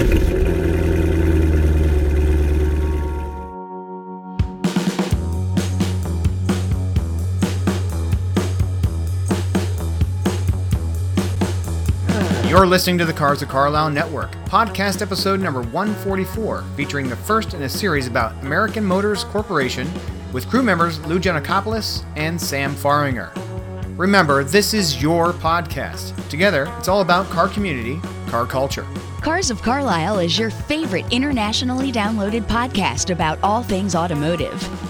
You're listening to the Cars of Carlisle Network, podcast episode number 144, featuring the first in a series about American Motors Corporation with crew members Lou Giannakopoulos and Sam Faringer. Remember, this is your podcast. Together, it's all about car community, car culture. Cars of Carlisle is your favorite internationally downloaded podcast about all things automotive.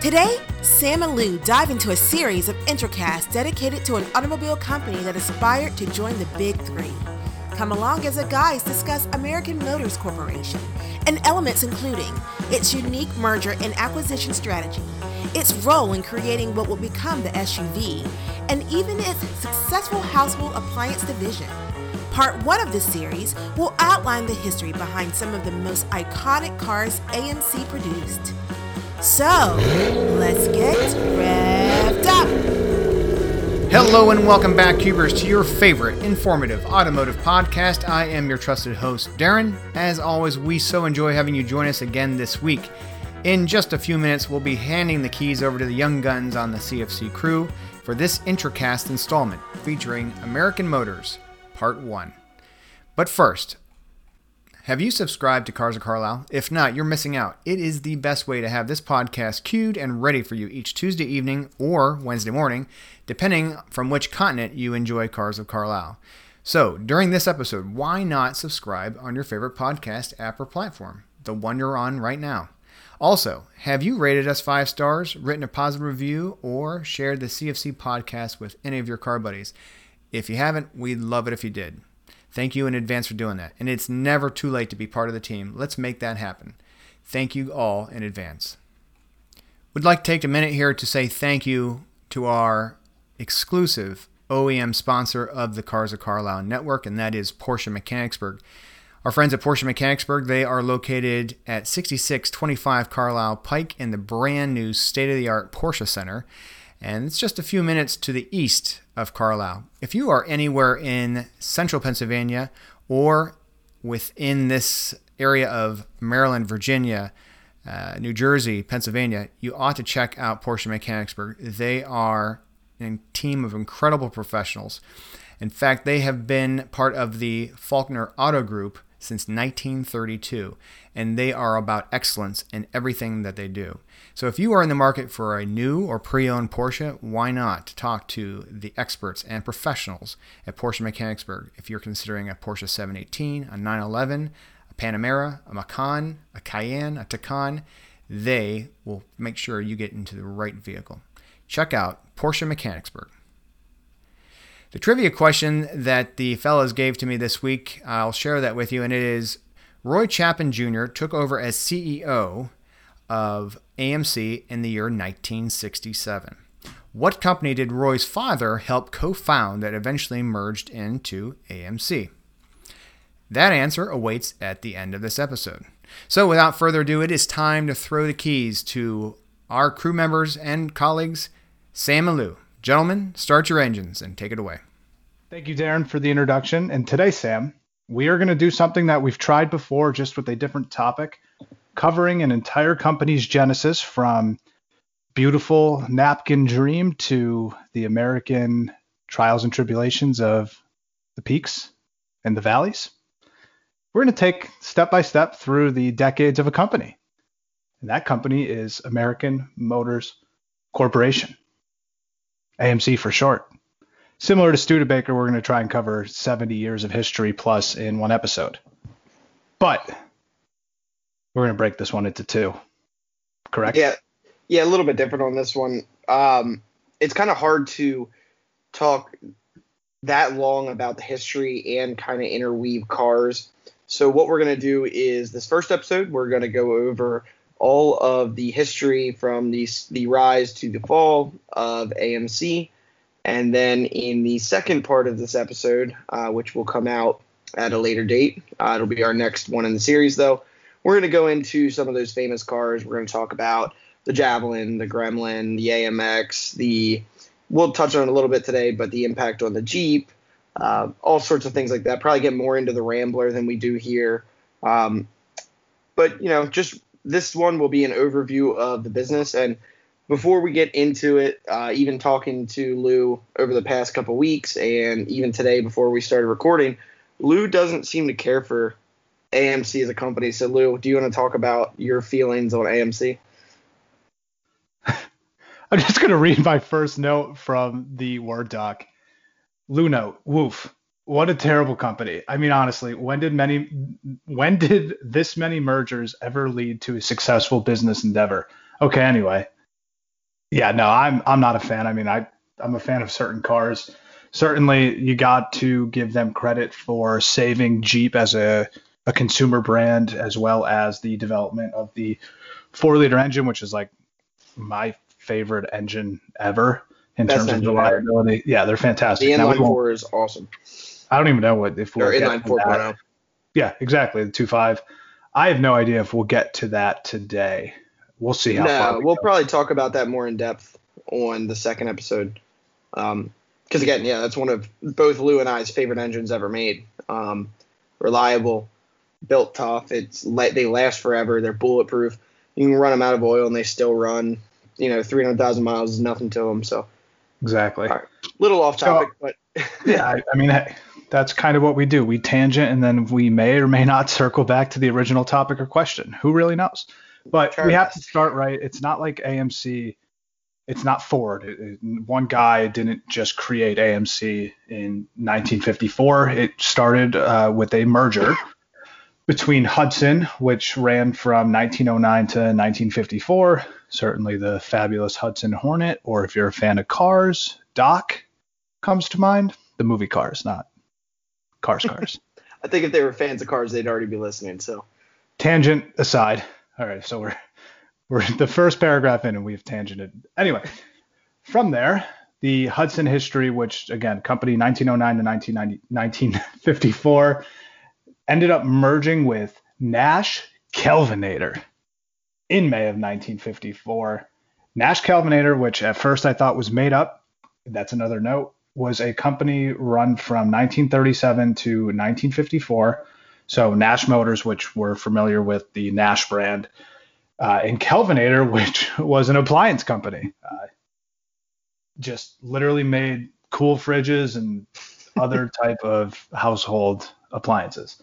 Today, Sam and Lou dive into a series of intercasts dedicated to an automobile company that aspired to join the Big Three. Come along as the guys discuss American Motors Corporation and elements including its unique merger and acquisition strategy, its role in creating what will become the SUV, and even its successful household appliance division. Part one of this series will outline the history behind some of the most iconic cars AMC produced. So, let's get revved up. Hello and welcome back, Cubers, to your favorite informative automotive podcast. I am your trusted host, Darren. As always, we so enjoy having you join us again this week. In just a few minutes, we'll be handing the keys over to the young guns on the CFC crew for this Intracast installment featuring American Motors, Part 1. But first, have you subscribed to Cars of Carlisle? If not, you're missing out. It is the best way to have this podcast queued and ready for you each Tuesday evening or Wednesday morning, depending from which continent you enjoy Cars of Carlisle. So, during this episode, why not subscribe on your favorite podcast app or platform, the one you're on right now? Also, have you rated us five stars, written a positive review, or shared the CFC podcast with any of your car buddies? If you haven't, we'd love it if you did. Thank you in advance for doing that. And it's never too late to be part of the team. Let's make that happen. Thank you all in advance. Would like to take a minute here to say thank you to our exclusive OEM sponsor of the Cars of Carlisle network, and that is Porsche Mechanicsburg. Our friends at Porsche Mechanicsburg, they are located at 6625 Carlisle Pike in the brand new state of the art Porsche Center and it's just a few minutes to the east of Carlisle. If you are anywhere in central Pennsylvania or within this area of Maryland, Virginia, uh, New Jersey, Pennsylvania, you ought to check out Porsche Mechanicsburg. They are a team of incredible professionals. In fact, they have been part of the Faulkner Auto Group since 1932, and they are about excellence in everything that they do. So if you are in the market for a new or pre-owned Porsche, why not talk to the experts and professionals at Porsche Mechanicsburg if you're considering a Porsche 718, a 911, a Panamera, a Macan, a Cayenne, a Taycan, they will make sure you get into the right vehicle. Check out Porsche Mechanicsburg. The trivia question that the fellows gave to me this week, I'll share that with you, and it is Roy Chapin Jr. took over as CEO of AMC in the year 1967. What company did Roy's father help co found that eventually merged into AMC? That answer awaits at the end of this episode. So, without further ado, it is time to throw the keys to our crew members and colleagues, Sam and Lou. Gentlemen, start your engines and take it away. Thank you, Darren, for the introduction. And today, Sam, we are going to do something that we've tried before, just with a different topic, covering an entire company's genesis from beautiful napkin dream to the American trials and tribulations of the peaks and the valleys. We're going to take step by step through the decades of a company. And that company is American Motors Corporation. AMC for short. Similar to Studebaker, we're going to try and cover 70 years of history plus in one episode. But we're going to break this one into two. Correct? Yeah. Yeah, a little bit different on this one. Um, it's kind of hard to talk that long about the history and kind of interweave cars. So what we're going to do is this first episode, we're going to go over all of the history from the, the rise to the fall of AMC. And then in the second part of this episode, uh, which will come out at a later date, uh, it'll be our next one in the series, though. We're going to go into some of those famous cars. We're going to talk about the Javelin, the Gremlin, the AMX, the we'll touch on a little bit today, but the impact on the Jeep, uh, all sorts of things like that. Probably get more into the Rambler than we do here. Um, but you know, just this one will be an overview of the business. And before we get into it, uh, even talking to Lou over the past couple weeks and even today before we started recording, Lou doesn't seem to care for AMC as a company. So, Lou, do you want to talk about your feelings on AMC? I'm just going to read my first note from the Word doc. Lou note, woof. What a terrible company. I mean, honestly, when did many, when did this many mergers ever lead to a successful business endeavor? Okay, anyway. Yeah, no, I'm I'm not a fan. I mean, I I'm a fan of certain cars. Certainly, you got to give them credit for saving Jeep as a a consumer brand, as well as the development of the four liter engine, which is like my favorite engine ever in Best terms of reliability. Ever. Yeah, they're fantastic. The inline four is awesome. I don't even know what if we'll or inline 4.0. Yeah, exactly. The two five. I have no idea if we'll get to that today. We'll see how. Far. No, we will probably talk about that more in depth on the second episode. Um, because again, yeah, that's one of both Lou and I's favorite engines ever made. Um, reliable, built tough. It's they last forever. They're bulletproof. You can run them out of oil and they still run. You know, 300,000 miles is nothing to them. So exactly. Right. Little off topic, so, but yeah, I, I mean, that's kind of what we do. We tangent and then we may or may not circle back to the original topic or question. Who really knows? But we have to start right. It's not like AMC. It's not Ford. It, it, one guy didn't just create AMC in 1954. It started uh, with a merger between Hudson, which ran from 1909 to 1954. Certainly the fabulous Hudson Hornet, or if you're a fan of cars, Doc comes to mind. The movie Cars, not Cars Cars. I think if they were fans of cars, they'd already be listening. So, tangent aside. All right, so we're we're the first paragraph in, and we've tangented. Anyway, from there, the Hudson history, which again, company 1909 to 1954, ended up merging with Nash Kelvinator in May of 1954. Nash Kelvinator, which at first I thought was made up, that's another note, was a company run from 1937 to 1954. So Nash Motors, which we're familiar with the Nash brand, uh, and Kelvinator, which was an appliance company, uh, just literally made cool fridges and other type of household appliances.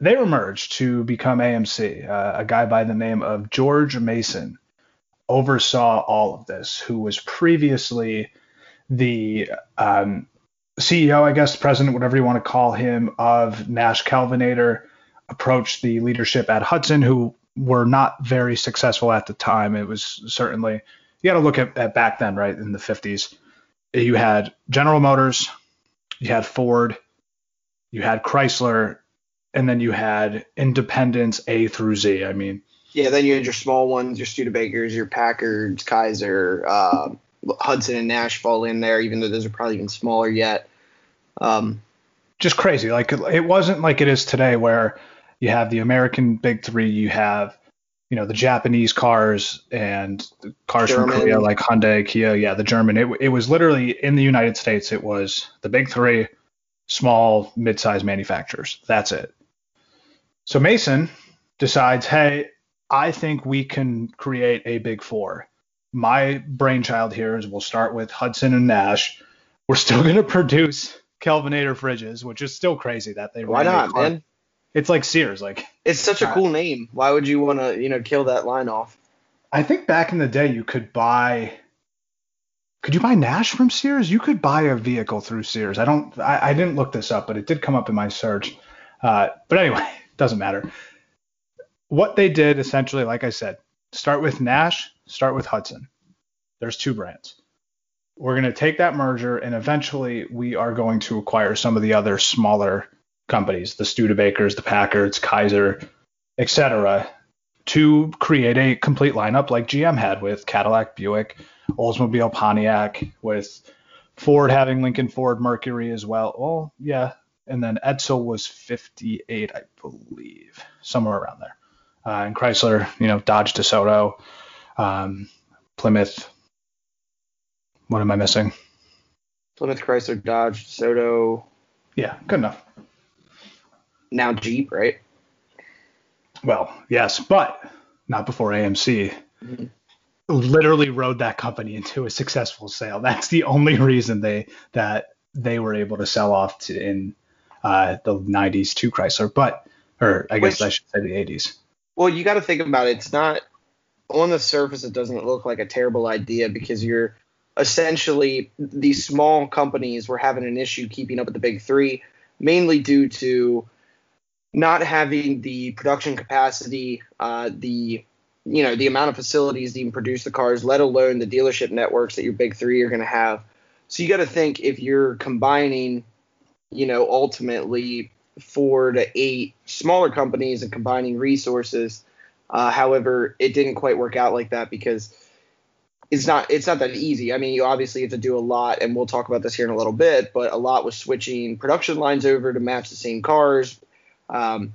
They were merged to become AMC. Uh, a guy by the name of George Mason oversaw all of this, who was previously the um, CEO, I guess, president, whatever you want to call him, of Nash Kelvinator, approached the leadership at Hudson, who were not very successful at the time. It was certainly, you got to look at, at back then, right, in the 50s. You had General Motors, you had Ford, you had Chrysler, and then you had Independents A through Z. I mean, yeah, then you had your small ones, your Studebakers, your Packards, Kaiser, uh, Hudson and Nash fall in there, even though those are probably even smaller yet. Um, just crazy. Like it wasn't like it is today, where you have the American big three, you have you know the Japanese cars and cars German. from Korea like Hyundai, Kia, yeah, the German. It, it was literally in the United States. It was the big three, small, mid-sized manufacturers. That's it. So Mason decides, hey, I think we can create a big four my brainchild here is we'll start with Hudson and Nash. We're still going to produce Kelvinator fridges, which is still crazy that they. Why not, man? It's like Sears, like. It's such a cool name. Why would you want to, you know, kill that line off? I think back in the day you could buy. Could you buy Nash from Sears? You could buy a vehicle through Sears. I don't. I, I didn't look this up, but it did come up in my search. Uh, but anyway, it doesn't matter. What they did essentially, like I said, start with Nash, start with Hudson. There's two brands. We're going to take that merger and eventually we are going to acquire some of the other smaller companies, the Studebakers, the Packards, Kaiser, etc. to create a complete lineup like GM had with Cadillac, Buick, Oldsmobile, Pontiac, with Ford having Lincoln Ford Mercury as well. Well, yeah. And then Edsel was 58, I believe, somewhere around there. Uh, and Chrysler, you know, Dodge DeSoto, um, Plymouth. What am I missing? Plymouth, Chrysler, Dodge, Soto. Yeah, good enough. Now Jeep, right? Well, yes, but not before AMC. Mm-hmm literally rode that company into a successful sale. That's the only reason they that they were able to sell off to in uh, the 90s to Chrysler, but or I guess Which, I should say the 80s. Well, you got to think about it. It's not on the surface. It doesn't look like a terrible idea because you're essentially these small companies were having an issue keeping up with the big three, mainly due to not having the production capacity, uh, the you know the amount of facilities to even produce the cars, let alone the dealership networks that your big three are going to have. So you got to think if you're combining, you know, ultimately four to eight smaller companies and combining resources. Uh, however, it didn't quite work out like that because it's not it's not that easy. I mean, you obviously have to do a lot, and we'll talk about this here in a little bit. But a lot was switching production lines over to match the same cars. Um,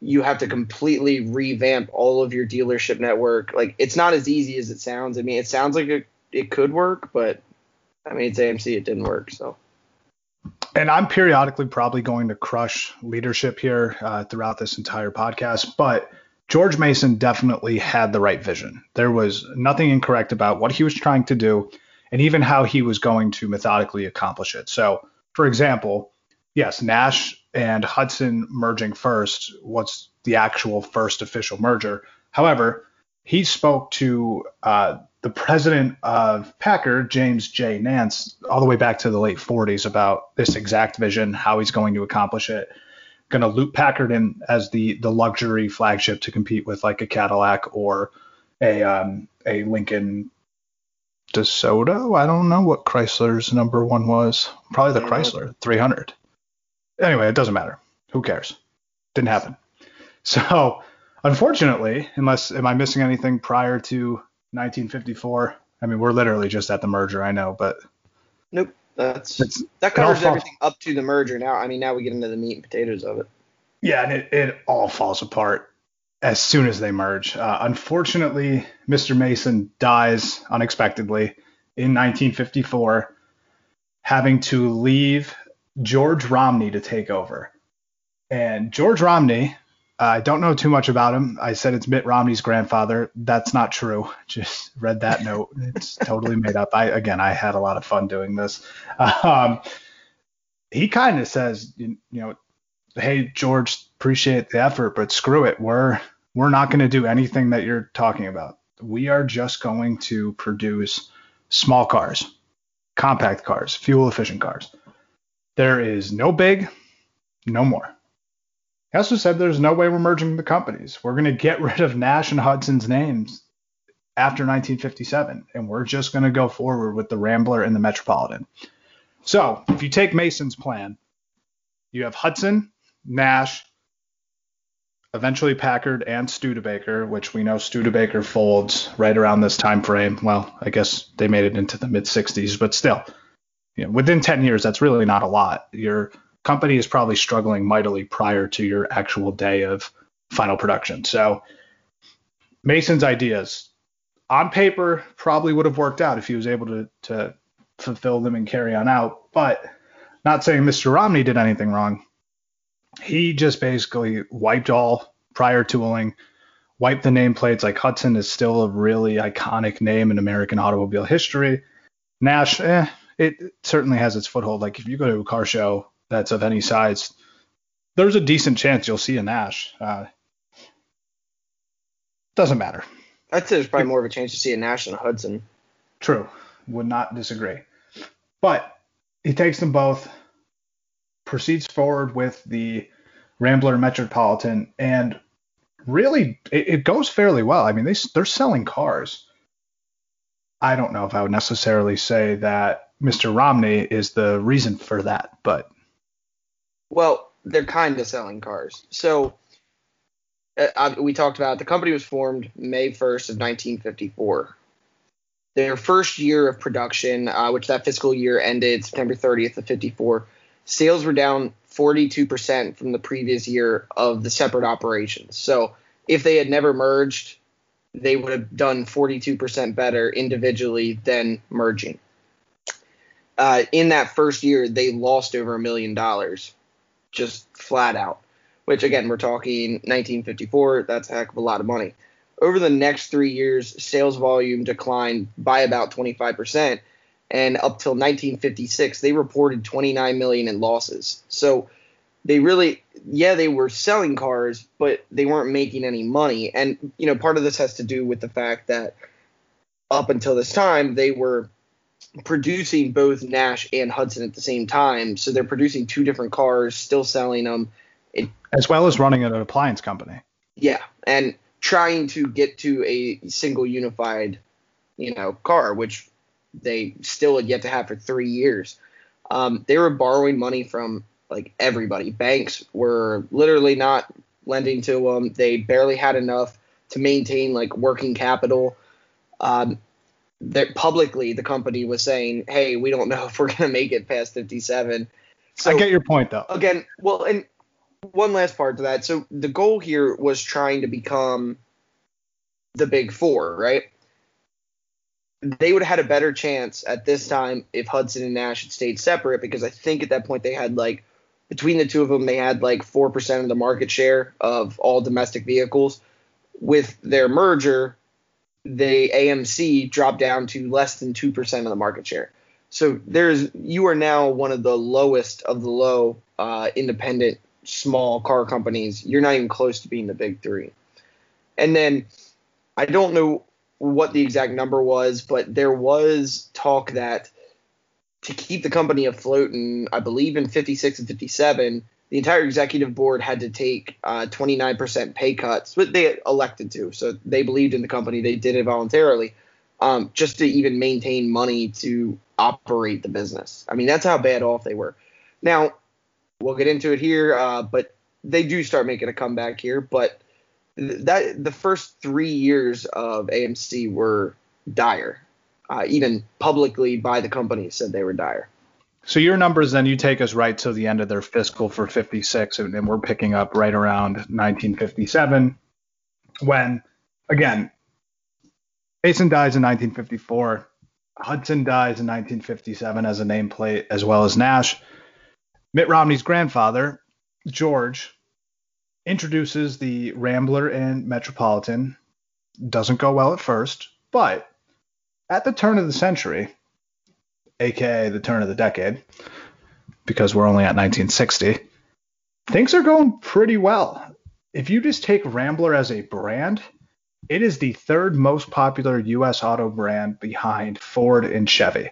you have to completely revamp all of your dealership network. Like it's not as easy as it sounds. I mean, it sounds like it, it could work, but I mean, it's AMC. It didn't work. So. And I'm periodically probably going to crush leadership here uh, throughout this entire podcast, but George Mason definitely had the right vision. There was nothing incorrect about what he was trying to do, and even how he was going to methodically accomplish it. So, for example, yes, Nash and Hudson merging first was the actual first official merger. However, he spoke to uh, the president of Packard, James J. Nance, all the way back to the late 40s about this exact vision, how he's going to accomplish it. Going to loop Packard in as the the luxury flagship to compete with like a Cadillac or a um, a Lincoln DeSoto. I don't know what Chrysler's number one was. Probably the Chrysler 300 anyway, it doesn't matter. Who cares? Didn't happen. So, unfortunately, unless am I missing anything prior to 1954? I mean, we're literally just at the merger. I know, but nope. That's that covers everything up to the merger. Now, I mean, now we get into the meat and potatoes of it. Yeah, and it, it all falls apart as soon as they merge. Uh, unfortunately, Mr. Mason dies unexpectedly in 1954, having to leave George Romney to take over. And George Romney, I don't know too much about him. I said it's Mitt Romney's grandfather. That's not true. Just read that note. It's totally made up. I again, I had a lot of fun doing this. Um, he kind of says, you, you know, hey George, appreciate the effort, but screw it. We're we're not going to do anything that you're talking about. We are just going to produce small cars, compact cars, fuel efficient cars. There is no big, no more. He also said there's no way we're merging the companies. We're going to get rid of Nash and Hudson's names after 1957, and we're just going to go forward with the Rambler and the Metropolitan. So if you take Mason's plan, you have Hudson, Nash, eventually Packard and Studebaker, which we know Studebaker folds right around this time frame. Well, I guess they made it into the mid 60s, but still, you know, within 10 years, that's really not a lot. Your company is probably struggling mightily prior to your actual day of final production. So Mason's ideas on paper probably would have worked out if he was able to, to fulfill them and carry on out. But not saying Mr. Romney did anything wrong. He just basically wiped all prior tooling, wiped the nameplates. Like Hudson is still a really iconic name in American automobile history. Nash, eh, it certainly has its foothold. Like if you go to a car show that's of any size, there's a decent chance you'll see a Nash. Uh, doesn't matter. I'd say there's probably more of a chance to see a Nash than a Hudson. True. Would not disagree. But he takes them both, proceeds forward with the Rambler Metropolitan, and really it, it goes fairly well. I mean, they, they're selling cars. I don't know if I would necessarily say that Mr. Romney is the reason for that, but well, they're kind of selling cars. So uh, we talked about the company was formed May 1st of 1954. Their first year of production, uh, which that fiscal year ended September 30th of 54, sales were down 42% from the previous year of the separate operations. So if they had never merged, they would have done 42% better individually than merging. Uh, in that first year, they lost over a million dollars, just flat out. Which again, we're talking 1954. That's a heck of a lot of money. Over the next three years, sales volume declined by about 25%, and up till 1956, they reported 29 million in losses. So they really yeah they were selling cars but they weren't making any money and you know part of this has to do with the fact that up until this time they were producing both nash and hudson at the same time so they're producing two different cars still selling them it, as well as running an appliance company yeah and trying to get to a single unified you know car which they still had yet to have for three years um, they were borrowing money from like everybody. Banks were literally not lending to them. They barely had enough to maintain like working capital. Um, that publicly the company was saying, "Hey, we don't know if we're going to make it past 57." So, I get your point though. Again, well, and one last part to that. So the goal here was trying to become the big 4, right? They would have had a better chance at this time if Hudson and Nash had stayed separate because I think at that point they had like between the two of them, they had like 4% of the market share of all domestic vehicles. With their merger, the AMC dropped down to less than 2% of the market share. So there's you are now one of the lowest of the low uh, independent small car companies. You're not even close to being the big three. And then I don't know what the exact number was, but there was talk that to keep the company afloat and I believe in 56 and 57, the entire executive board had to take uh, 29% pay cuts, but they elected to. So they believed in the company. They did it voluntarily um, just to even maintain money to operate the business. I mean, that's how bad off they were. Now, we'll get into it here, uh, but they do start making a comeback here. But that the first three years of AMC were dire uh, even publicly by the company said they were dire. So your numbers then you take us right to the end of their fiscal for 56, and, we're picking up right around 1957, when again, Mason dies in 1954, Hudson dies in 1957 as a nameplate, as well as Nash. Mitt Romney's grandfather, George, introduces the Rambler and Metropolitan. Doesn't go well at first, but at the turn of the century, aka the turn of the decade, because we're only at 1960, things are going pretty well. If you just take Rambler as a brand, it is the third most popular U.S. auto brand behind Ford and Chevy.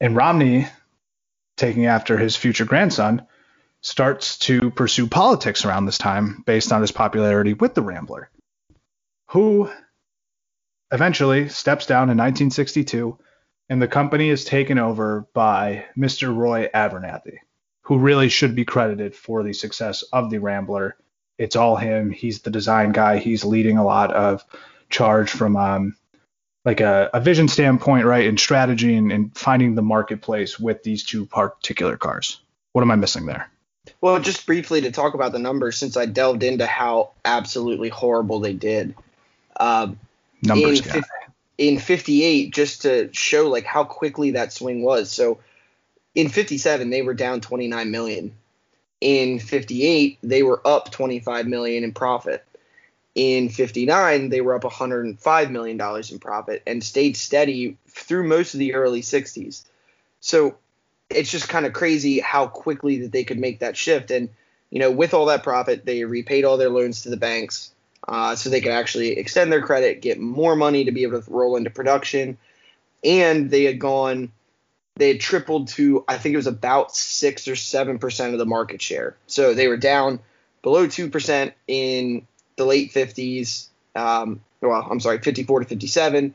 And Romney, taking after his future grandson, starts to pursue politics around this time based on his popularity with the Rambler, who eventually steps down in 1962, and the company is taken over by Mr. Roy Abernathy, who really should be credited for the success of the Rambler. It's all him. He's the design guy. He's leading a lot of charge from um, like a, a, vision standpoint, right, and strategy and, and finding the marketplace with these two particular cars. What am I missing there? Well, just briefly to talk about the numbers, since I delved into how absolutely horrible they did. Uh, numbers in, guy. In 58 just to show like how quickly that swing was. So in 57 they were down 29 million. In 58 they were up 25 million in profit. In 59 they were up 105 million dollars in profit and stayed steady through most of the early 60s. So it's just kind of crazy how quickly that they could make that shift and you know with all that profit they repaid all their loans to the banks uh, so they could actually extend their credit, get more money to be able to roll into production. And they had gone, they had tripled to, I think it was about six or seven percent of the market share. So they were down below two percent in the late 50s. Um, well, I'm sorry, 54 to 57.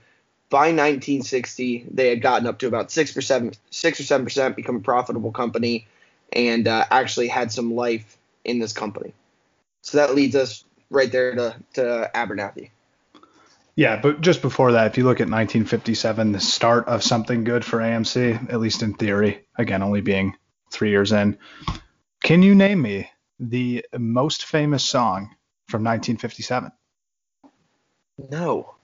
By 1960, they had gotten up to about six percent, six or seven percent, become a profitable company, and uh, actually had some life in this company. So that leads us right there to, to Abernathy. Yeah, but just before that, if you look at 1957, the start of something good for AMC, at least in theory, again, only being three years in, can you name me the most famous song from 1957? No.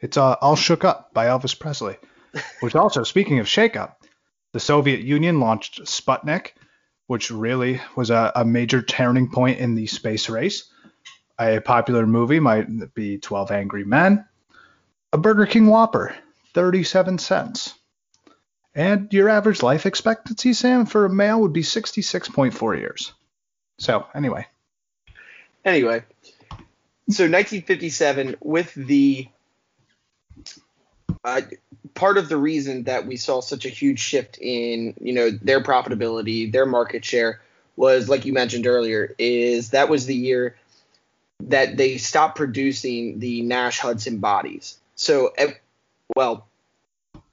It's uh, All Shook Up by Elvis Presley, which also, speaking of shake up, the Soviet Union launched Sputnik, which really was a, a major turning point in the space race. A popular movie might be 12 Angry Men. A Burger King Whopper, 37 cents. And your average life expectancy, Sam, for a male would be 66.4 years. So, anyway. Anyway, so 1957, with the uh, part of the reason that we saw such a huge shift in you know their profitability, their market share was like you mentioned earlier, is that was the year that they stopped producing the Nash Hudson bodies. So, well,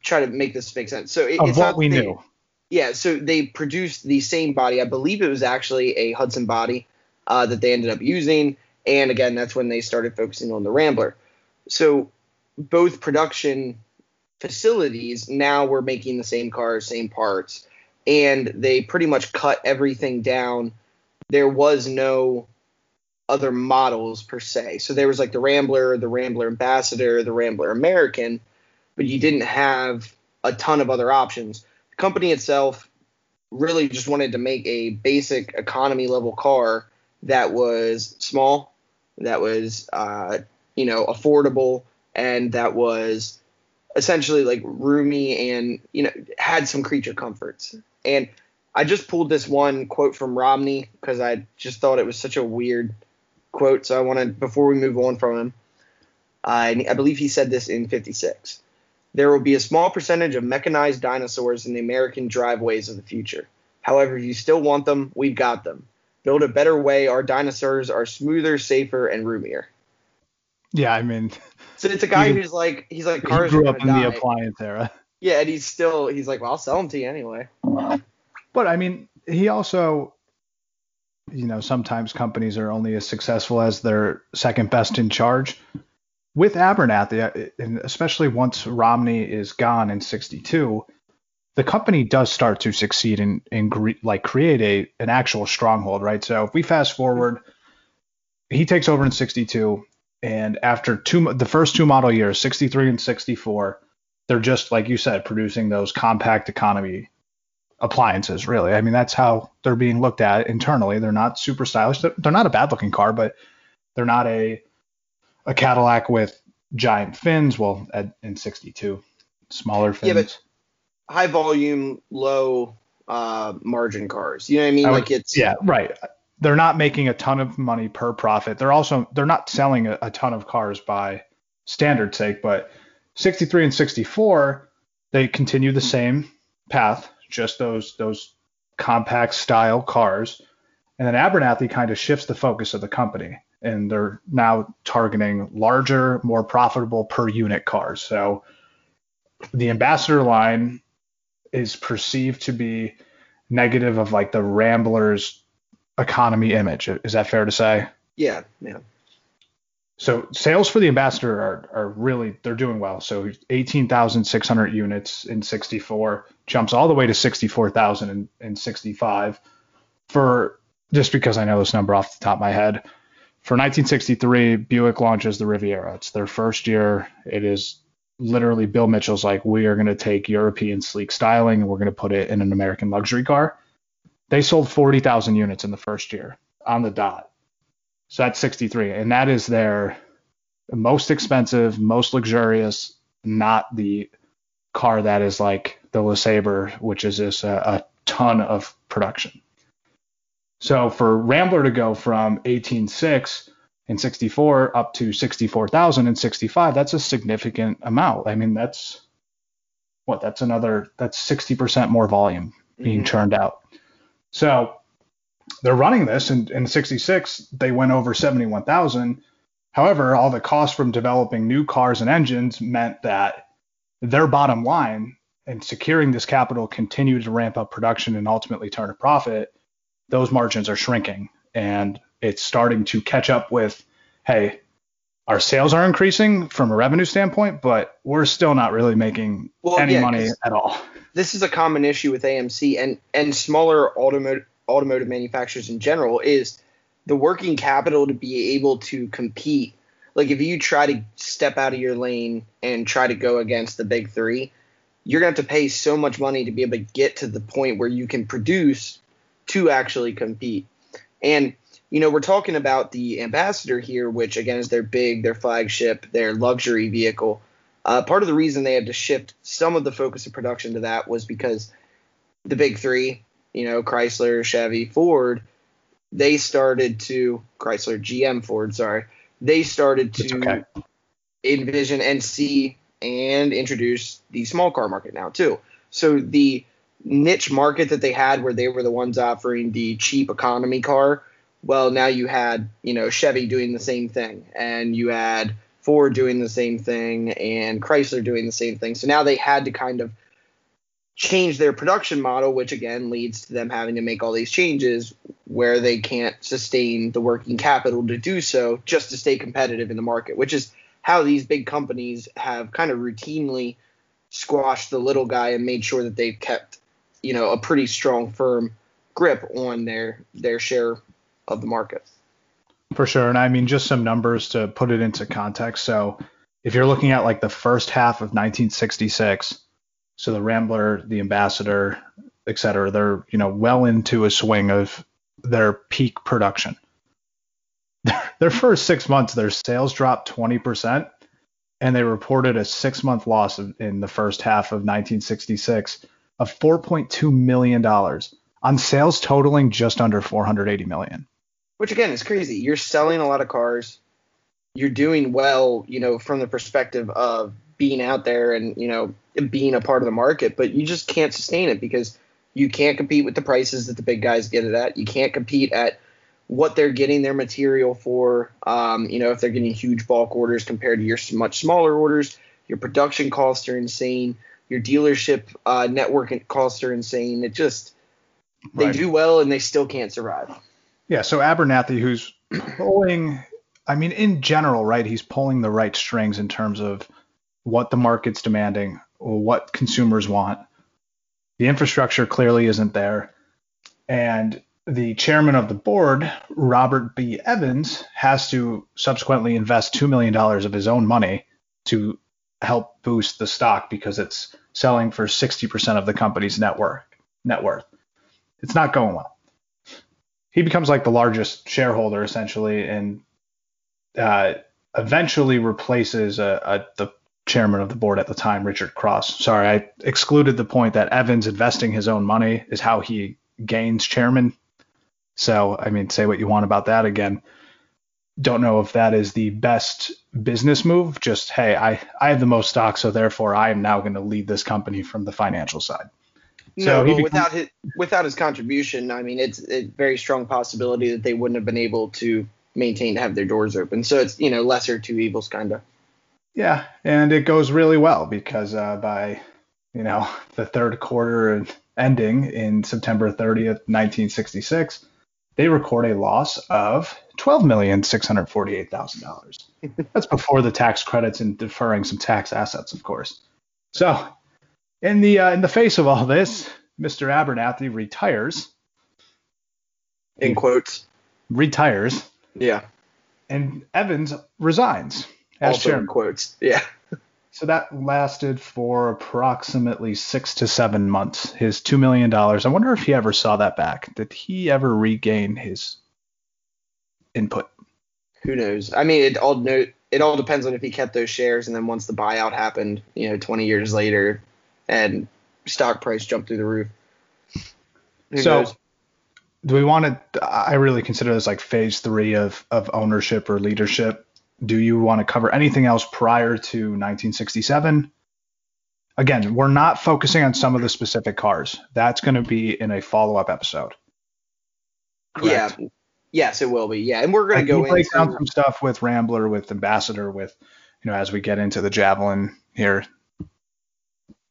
try to make this make sense. So it, of it's what we they, knew. Yeah, so they produced the same body. I believe it was actually a Hudson body uh, that they ended up using, and again, that's when they started focusing on the Rambler. So both production facilities now were making the same cars, same parts, and they pretty much cut everything down. There was no other models per se. So there was like the Rambler, the Rambler Ambassador, the Rambler American, but you didn't have a ton of other options. The company itself really just wanted to make a basic economy level car that was small, that was uh, you know affordable, and that was essentially like roomy and you know had some creature comforts. And I just pulled this one quote from Romney because I just thought it was such a weird quote. So I wanted before we move on from him, I, I believe he said this in '56. There will be a small percentage of mechanized dinosaurs in the American driveways of the future. However, if you still want them, we've got them. Build a better way. Our dinosaurs are smoother, safer, and roomier. Yeah, I mean, so it's a guy who's like he's like cars he grew up in die. the appliance era. Yeah, and he's still he's like, well, I'll sell them to you anyway. But I mean, he also, you know, sometimes companies are only as successful as their second best in charge. With Abernathy, uh, and especially once Romney is gone in '62, the company does start to succeed in in like create a an actual stronghold, right? So if we fast forward, he takes over in '62 and after two, the first two model years, 63 and 64, they're just like you said, producing those compact economy appliances. Really, I mean that's how they're being looked at internally. They're not super stylish. They're not a bad looking car, but they're not a a Cadillac with giant fins. Well, at, in 62, smaller fins. Yeah, but high volume, low uh, margin cars. You know what I mean? I would, like it's yeah, right they're not making a ton of money per profit. They're also they're not selling a, a ton of cars by standard sake, but 63 and 64 they continue the same path, just those those compact style cars. And then Abernathy kind of shifts the focus of the company and they're now targeting larger, more profitable per unit cars. So the ambassador line is perceived to be negative of like the Ramblers economy image. Is that fair to say? Yeah, yeah. So sales for the ambassador are, are really they're doing well. So 18,600 units in 64 jumps all the way to 64,000 in, in 65 for just because I know this number off the top of my head. For 1963, Buick launches the Riviera. It's their first year. It is literally Bill Mitchell's like, we are going to take European sleek styling and we're going to put it in an American luxury car. They sold 40,000 units in the first year on the dot. So that's 63. And that is their most expensive, most luxurious, not the car that is like the LeSabre, which is just a, a ton of production. So for Rambler to go from 18.6 in 64 up to 64,000 in 65, that's a significant amount. I mean, that's what? That's another, that's 60% more volume being mm-hmm. churned out. So they're running this in, in 66, they went over 71,000. However, all the costs from developing new cars and engines meant that their bottom line and securing this capital continued to ramp up production and ultimately turn a profit. Those margins are shrinking. And it's starting to catch up with, hey, our sales are increasing from a revenue standpoint, but we're still not really making well, any yeah, money at all. This is a common issue with AMC and and smaller automotive automotive manufacturers in general is the working capital to be able to compete. Like if you try to step out of your lane and try to go against the big three, you're gonna have to pay so much money to be able to get to the point where you can produce to actually compete. And you know, we're talking about the Ambassador here, which again is their big, their flagship, their luxury vehicle. Uh, part of the reason they had to shift some of the focus of production to that was because the big three, you know, Chrysler, Chevy, Ford, they started to Chrysler, GM, Ford, sorry, they started to okay. envision and see and introduce the small car market now too. So the niche market that they had where they were the ones offering the cheap economy car well now you had you know chevy doing the same thing and you had ford doing the same thing and chrysler doing the same thing so now they had to kind of change their production model which again leads to them having to make all these changes where they can't sustain the working capital to do so just to stay competitive in the market which is how these big companies have kind of routinely squashed the little guy and made sure that they've kept you know a pretty strong firm grip on their their share of the market. For sure, and I mean just some numbers to put it into context. So if you're looking at like the first half of 1966, so the Rambler, the Ambassador, et cetera, they're you know well into a swing of their peak production. their first six months, their sales dropped 20%, and they reported a six month loss in the first half of 1966 of 4.2 million dollars on sales totaling just under 480 million. Which again is crazy. You're selling a lot of cars. You're doing well, you know, from the perspective of being out there and, you know, being a part of the market, but you just can't sustain it because you can't compete with the prices that the big guys get it at. You can't compete at what they're getting their material for. Um, you know, if they're getting huge bulk orders compared to your much smaller orders, your production costs are insane your dealership uh, network costs are insane. It just they right. do well and they still can't survive. Yeah. So Abernathy, who's pulling, I mean, in general, right? He's pulling the right strings in terms of what the market's demanding or what consumers want. The infrastructure clearly isn't there, and the chairman of the board, Robert B. Evans, has to subsequently invest $2 million of his own money to help boost the stock because it's selling for 60% of the company's net worth. Net worth. It's not going well. He becomes like the largest shareholder essentially, and uh, eventually replaces uh, uh, the chairman of the board at the time, Richard Cross. Sorry, I excluded the point that Evans investing his own money is how he gains chairman. So, I mean, say what you want about that. Again, don't know if that is the best business move. Just hey, I I have the most stock, so therefore I am now going to lead this company from the financial side. No, so but without his without his contribution, I mean, it's a very strong possibility that they wouldn't have been able to maintain to have their doors open. So it's you know lesser two evils kind of. Yeah, and it goes really well because uh, by you know the third quarter ending in September 30th, 1966 they record a loss of $12,648,000. That's before the tax credits and deferring some tax assets, of course. So, in the uh, in the face of all this, Mr. Abernathy retires. In quotes. Retires. Yeah. And Evans resigns as chairman. quotes. Yeah. So that lasted for approximately six to seven months. His $2 million. I wonder if he ever saw that back. Did he ever regain his input? Who knows? I mean, it all it all depends on if he kept those shares, and then once the buyout happened, you know, 20 years later, and stock price jumped through the roof. Who so, knows? do we want to? I really consider this like phase three of of ownership or leadership do you want to cover anything else prior to 1967? Again, we're not focusing on some of the specific cars. That's going to be in a follow up episode. Correct? Yeah. Yes, it will be. Yeah, and we're going to go break into... down some stuff with Rambler, with Ambassador, with you know as we get into the Javelin here.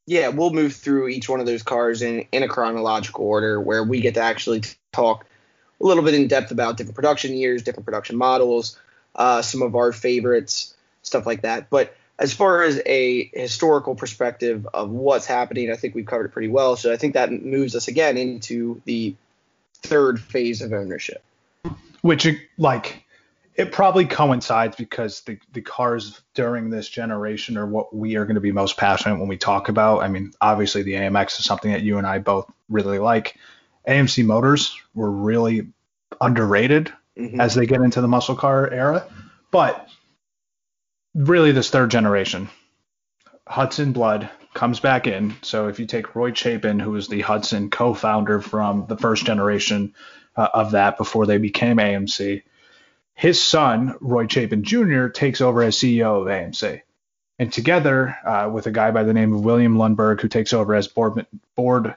Yeah, we'll move through each one of those cars in in a chronological order where we get to actually talk a little bit in depth about different production years, different production models, uh, some of our favorites, stuff like that. But as far as a historical perspective of what's happening, I think we've covered it pretty well. So I think that moves us again into the third phase of ownership. Which, like, it probably coincides because the, the cars during this generation are what we are going to be most passionate when we talk about. I mean, obviously, the AMX is something that you and I both really like. AMC motors were really underrated mm-hmm. as they get into the muscle car era. But really, this third generation, Hudson Blood comes back in. So if you take Roy Chapin, who was the Hudson co founder from the first generation uh, of that before they became AMC, his son, Roy Chapin Jr., takes over as CEO of AMC. And together uh, with a guy by the name of William Lundberg, who takes over as board, board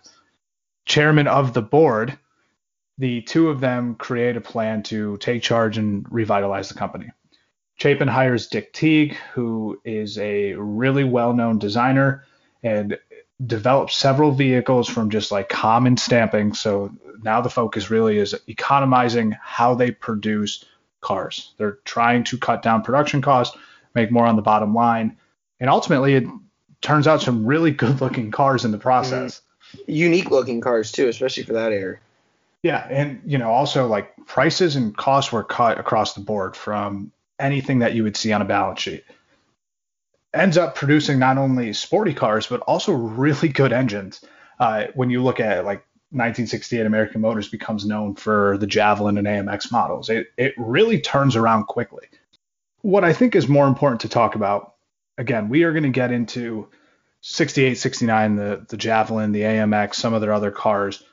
chairman of the board, the two of them create a plan to take charge and revitalize the company. Chapin hires Dick Teague, who is a really well known designer and develops several vehicles from just like common stamping. So now the focus really is economizing how they produce cars. They're trying to cut down production costs, make more on the bottom line, and ultimately it turns out some really good looking cars in the process. Mm-hmm. Unique looking cars too, especially for that era. Yeah, and you know also like prices and costs were cut across the board from anything that you would see on a balance sheet. Ends up producing not only sporty cars but also really good engines. Uh, when you look at like 1968 American Motors becomes known for the Javelin and AMX models. It, it really turns around quickly. What I think is more important to talk about, again, we are going to get into 68, 69, the, the Javelin, the AMX, some of their other cars.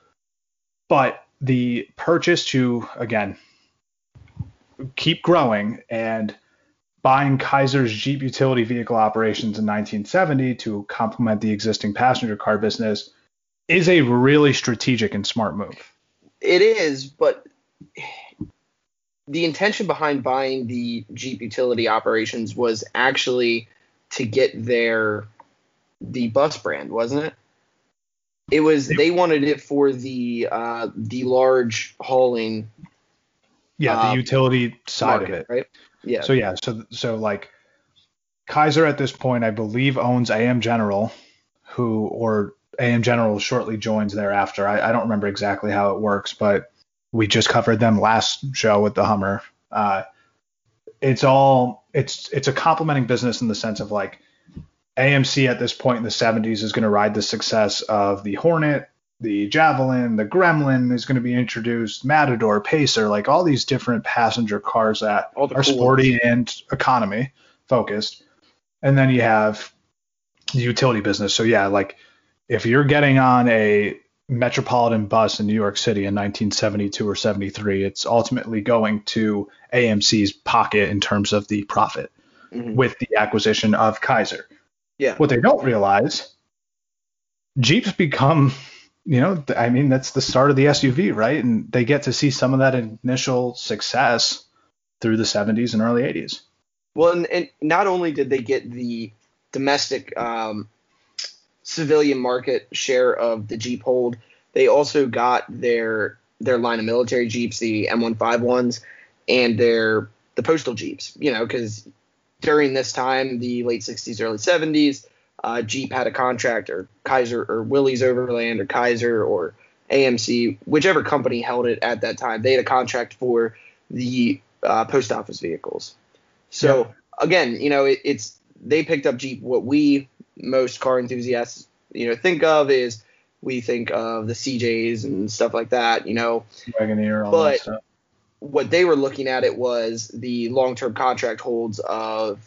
But the purchase to, again, keep growing and buying Kaiser's Jeep utility vehicle operations in 1970 to complement the existing passenger car business – is a really strategic and smart move. It is, but the intention behind buying the Jeep utility operations was actually to get their the bus brand, wasn't it? It was they wanted it for the uh, the large hauling. Yeah, the uh, utility side market, of it, right? Yeah. So yeah, so so like Kaiser at this point, I believe owns AM General, who or AM General shortly joins thereafter. I, I, don't remember exactly how it works, but we just covered them last show with the Hummer. Uh, it's all it's it's a complementing business in the sense of like AMC at this point in the 70s is going to ride the success of the Hornet, the Javelin, the Gremlin is going to be introduced, Matador, Pacer, like all these different passenger cars that are cool sporty ones. and economy focused. And then you have the utility business. So yeah, like if you're getting on a metropolitan bus in New York City in 1972 or 73, it's ultimately going to AMC's pocket in terms of the profit mm-hmm. with the acquisition of Kaiser. Yeah. What they don't realize, Jeeps become, you know, I mean, that's the start of the SUV, right? And they get to see some of that initial success through the 70s and early 80s. Well, and, and not only did they get the domestic um, civilian market share of the Jeep hold. They also got their their line of military Jeeps, the M15 ones, and their the postal Jeeps. You know, because during this time, the late 60s, early 70s, uh, Jeep had a contract, or Kaiser, or Willys Overland, or Kaiser, or AMC, whichever company held it at that time. They had a contract for the uh, post office vehicles. So yeah. again, you know, it, it's they picked up Jeep. What we most car enthusiasts, you know, think of is we think of the CJs and stuff like that, you know. Wagoneer, all but that stuff. What they were looking at it was the long-term contract holds of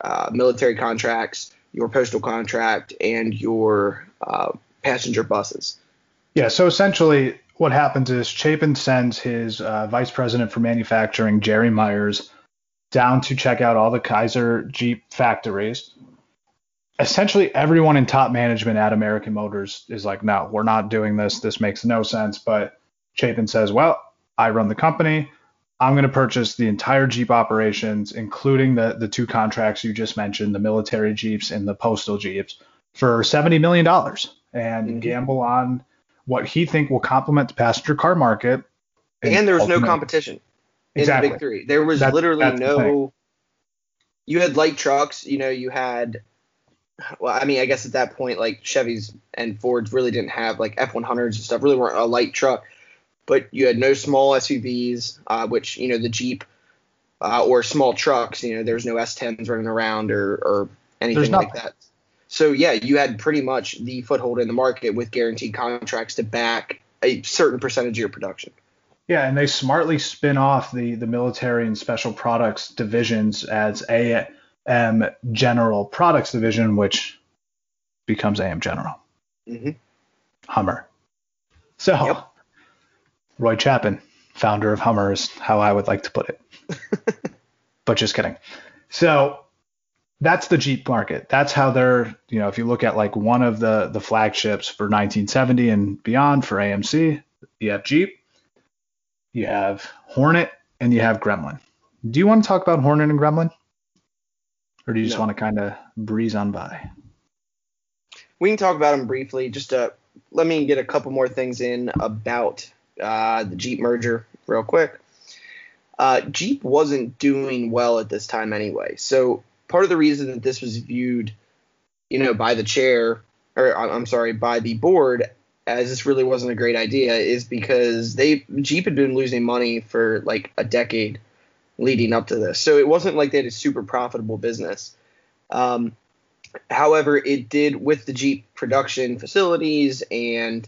uh, military contracts, your postal contract, and your uh, passenger buses. Yeah. So essentially, what happens is Chapin sends his uh, vice president for manufacturing, Jerry Meyers, down to check out all the Kaiser Jeep factories essentially everyone in top management at American Motors is like, no, we're not doing this. This makes no sense. But Chapin says, well, I run the company. I'm going to purchase the entire Jeep operations, including the the two contracts you just mentioned, the military Jeeps and the postal Jeeps, for $70 million and mm-hmm. gamble on what he think will complement the passenger car market and there was no competition in Exactly. the big three. There was That's- literally that's no. You had light trucks. You know, you had. Well, I mean, I guess at that point, like Chevys and Fords really didn't have like F100s and stuff. Really weren't a light truck, but you had no small SUVs, uh, which you know the Jeep uh, or small trucks. You know, there's no S10s running around or or anything like that. So yeah, you had pretty much the foothold in the market with guaranteed contracts to back a certain percentage of your production. Yeah, and they smartly spin off the the military and special products divisions as AM General Products Division, which becomes AM General hmm Hummer. So, Yep. Roy Chapin, founder of Hummer, is how I would like to put it. but just kidding. So that's the Jeep market. That's how they're, you know, if you look at like one of the the flagships for 1970 and beyond for AMC, you have Jeep, you have Hornet, and you have Gremlin. Do you want to talk about Hornet and Gremlin? Or do you just No. want to kind of breeze on by? we can talk about them briefly. Just uh, let me get a couple more things in about uh, the Jeep merger real quick. Uh, Jeep wasn't doing well at this time anyway. So part of the reason that this was viewed, you know, by the chair, or I- I'm sorry, by the board, as this really wasn't a great idea, is because they Jeep had been losing money for like a decade leading up to this. So it wasn't like they had a super profitable business. Um, However, it did with the Jeep production facilities and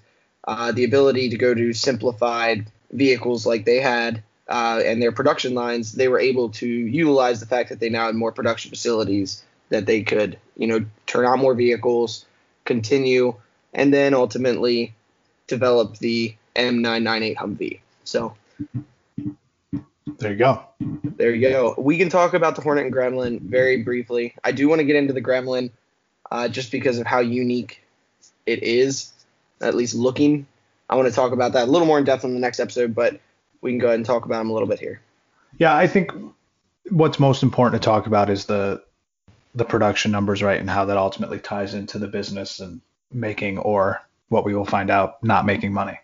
uh, the ability to go to simplified vehicles like they had uh, and their production lines, they were able to utilize the fact that they now had more production facilities that they could, you know, turn out more vehicles, continue, and then ultimately develop the M998 Humvee. So There you go. there you go. We can talk about the Hornet and Gremlin very briefly. I do want to get into the Gremlin uh, just because of how unique it is, at least looking. I want to talk about that a little more in depth in the next episode, but we can go ahead and talk about them a little bit here. Yeah, I think what's most important to talk about is the the production numbers, right, and how that ultimately ties into the business and making or what we will find out not making money.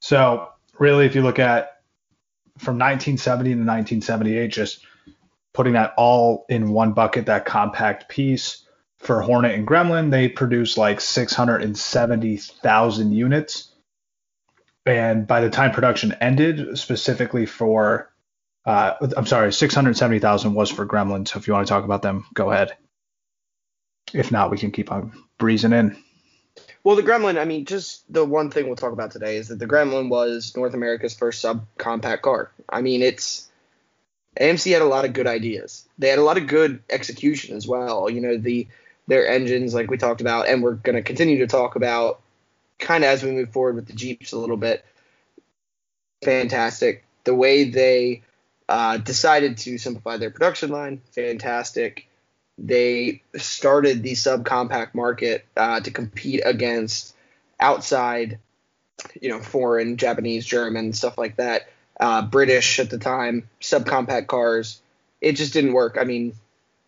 So really, if you look at from 1970 to 1978, just putting that all in one bucket, that compact piece for Hornet and Gremlin, they produced like 670,000 units. And by the time production ended, specifically for uh, I'm sorry, 670,000 was for Gremlin. So if you want to talk about them, go ahead. If not, we can keep on breezing in. Well, the Gremlin, I mean, just the one thing we'll talk about today is that the Gremlin was North America's first subcompact car. I mean, it's AMC had a lot of good ideas. They had a lot of good execution as well. You know, the their engines, like we talked about, and we're going to continue to talk about kind of as we move forward with the Jeeps a little bit. Fantastic. The way they uh, decided to simplify their production line, fantastic they started the subcompact market uh, to compete against outside, you know, foreign, Japanese, German, stuff like that, uh, British at the time, subcompact cars. It just didn't work. I mean,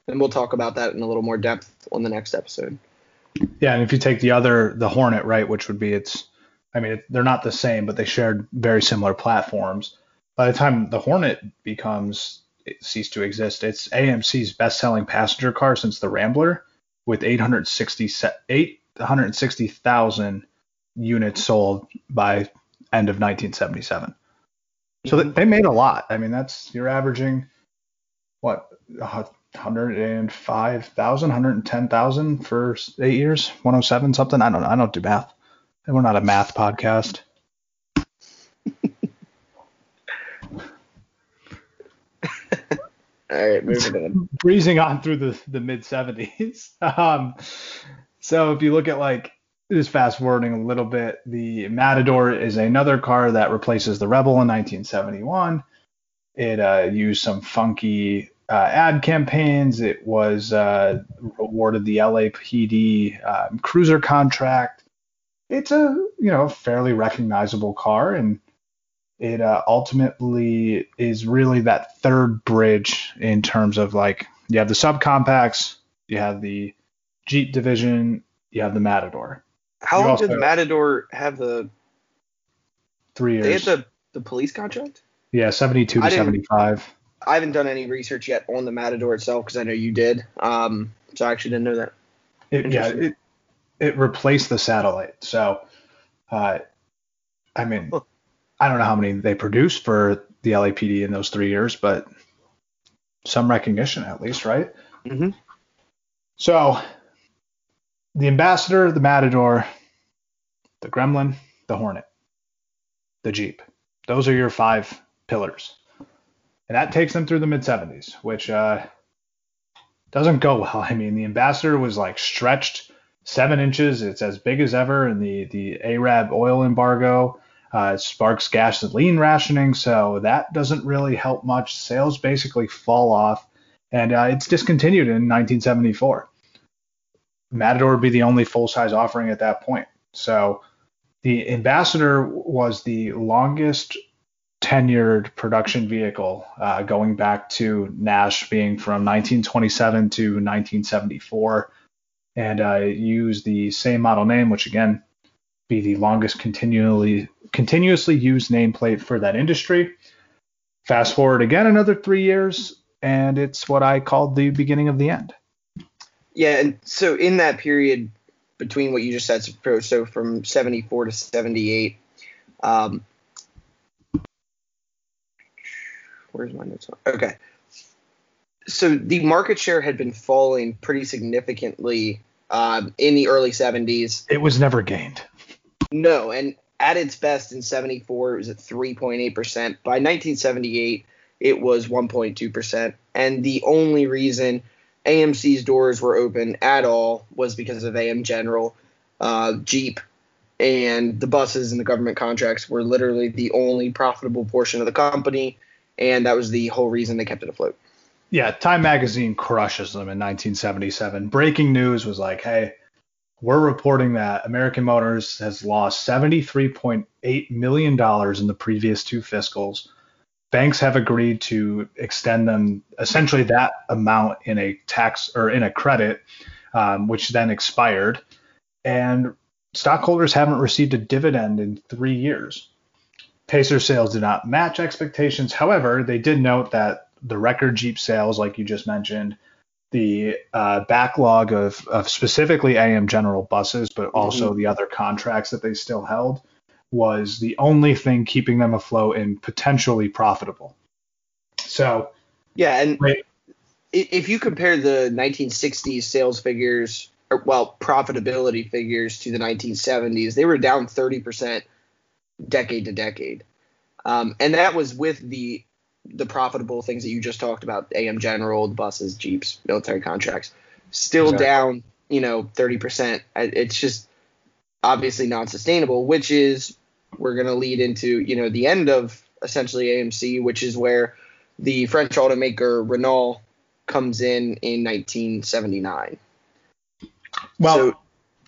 and we'll talk about that in a little more depth on the next episode. Yeah, and if you take the other, the Hornet, right, which would be its, I mean, they're not the same, but they shared very similar platforms. By the time the Hornet becomes it ceased to exist, it's AMC's best-selling passenger car since the Rambler, with 860 860,000 units sold by end of 1977. So they- they made a lot. I mean, that's you're averaging what uh, 105,000, 110,000 for eight years, 107 something. I don't know. I don't do math. And we're not a math podcast. All right, moving on. breezing on through the, the mid 70s. Um, so if you look at like just fast forwarding a little bit, the Matador is another car that replaces the Rebel in 1971. It uh, used some funky uh, ad campaigns. It was uh, awarded the LAPD um, cruiser contract. It's a you know fairly recognizable car and it uh, ultimately is really that third bridge in terms of like you have the subcompacts, you have the Jeep division, you have the Matador. How You long did also- the Matador have the? Three years. They had the the police contract? Yeah, 72 to 75. I haven't done any research yet on the Matador itself because I know you did. Um, so I actually didn't know that. It, yeah, it it replaced the satellite. So, uh, I mean, Huh. I don't know how many they produced for the LAPD in those three years, but some recognition at least, right? Mm-hmm. So, the Ambassador, the Matador, the Gremlin, the Hornet, the Jeep. Those are your five pillars. And that takes them through the mid 70s, which uh, doesn't go well. I mean, the Ambassador was like stretched seven inches. It's as big as ever. And the, the Arab oil embargo uh, sparks gasoline rationing. So that doesn't really help much. Sales basically fall off. And uh, it's discontinued in 1974. Matador would be the only full size offering at that point. So the Ambassador was the longest tenured production vehicle uh, going back to Nash being from 1927 to 1974 and uh, use the same model name, which again be the longest continually continuously used nameplate for that industry. Fast forward again another three years, and it's what I called the beginning of the end. Yeah, and so in that period between what you just said, so- so from 74 to 78, um, where's my notes? Okay. So the market share had been falling pretty significantly um, in the early 70s. It was never gained. No, and at its best in 74, it was at 3.8%. By 1978, it was 1.2%. And the only reason AMC's doors were open at all was because of AM General, uh, Jeep, and the buses and the government contracts were literally the only profitable portion of the company. And that was the whole reason they kept it afloat. Yeah, Time Magazine crushes them in 1977. Breaking news was like, hey, we're reporting that American Motors has lost $73.8 million in the previous two fiscals. Banks have agreed to extend them essentially that amount in a tax or in a credit, um, which then expired. And stockholders haven't received a dividend in three years. Pacer sales did not match expectations. However, they did note that the record Jeep sales, like you just mentioned, the uh, backlog of, of specifically AM General buses, but also the other contracts that they still held, was the only thing keeping them afloat and potentially profitable. So, Yeah, and Right. if you compare the 1960s sales figures, or well, profitability figures to the 1970s, they were down 30% decade to decade, um, and that was with the the profitable things that you just talked about: AM General, the buses, Jeeps, military contracts, still Exactly. down, you know, 30%. It's just obviously not sustainable, which is we're going to lead into you know the end of essentially AMC, which is where the French automaker Renault comes in in 1979. well, So-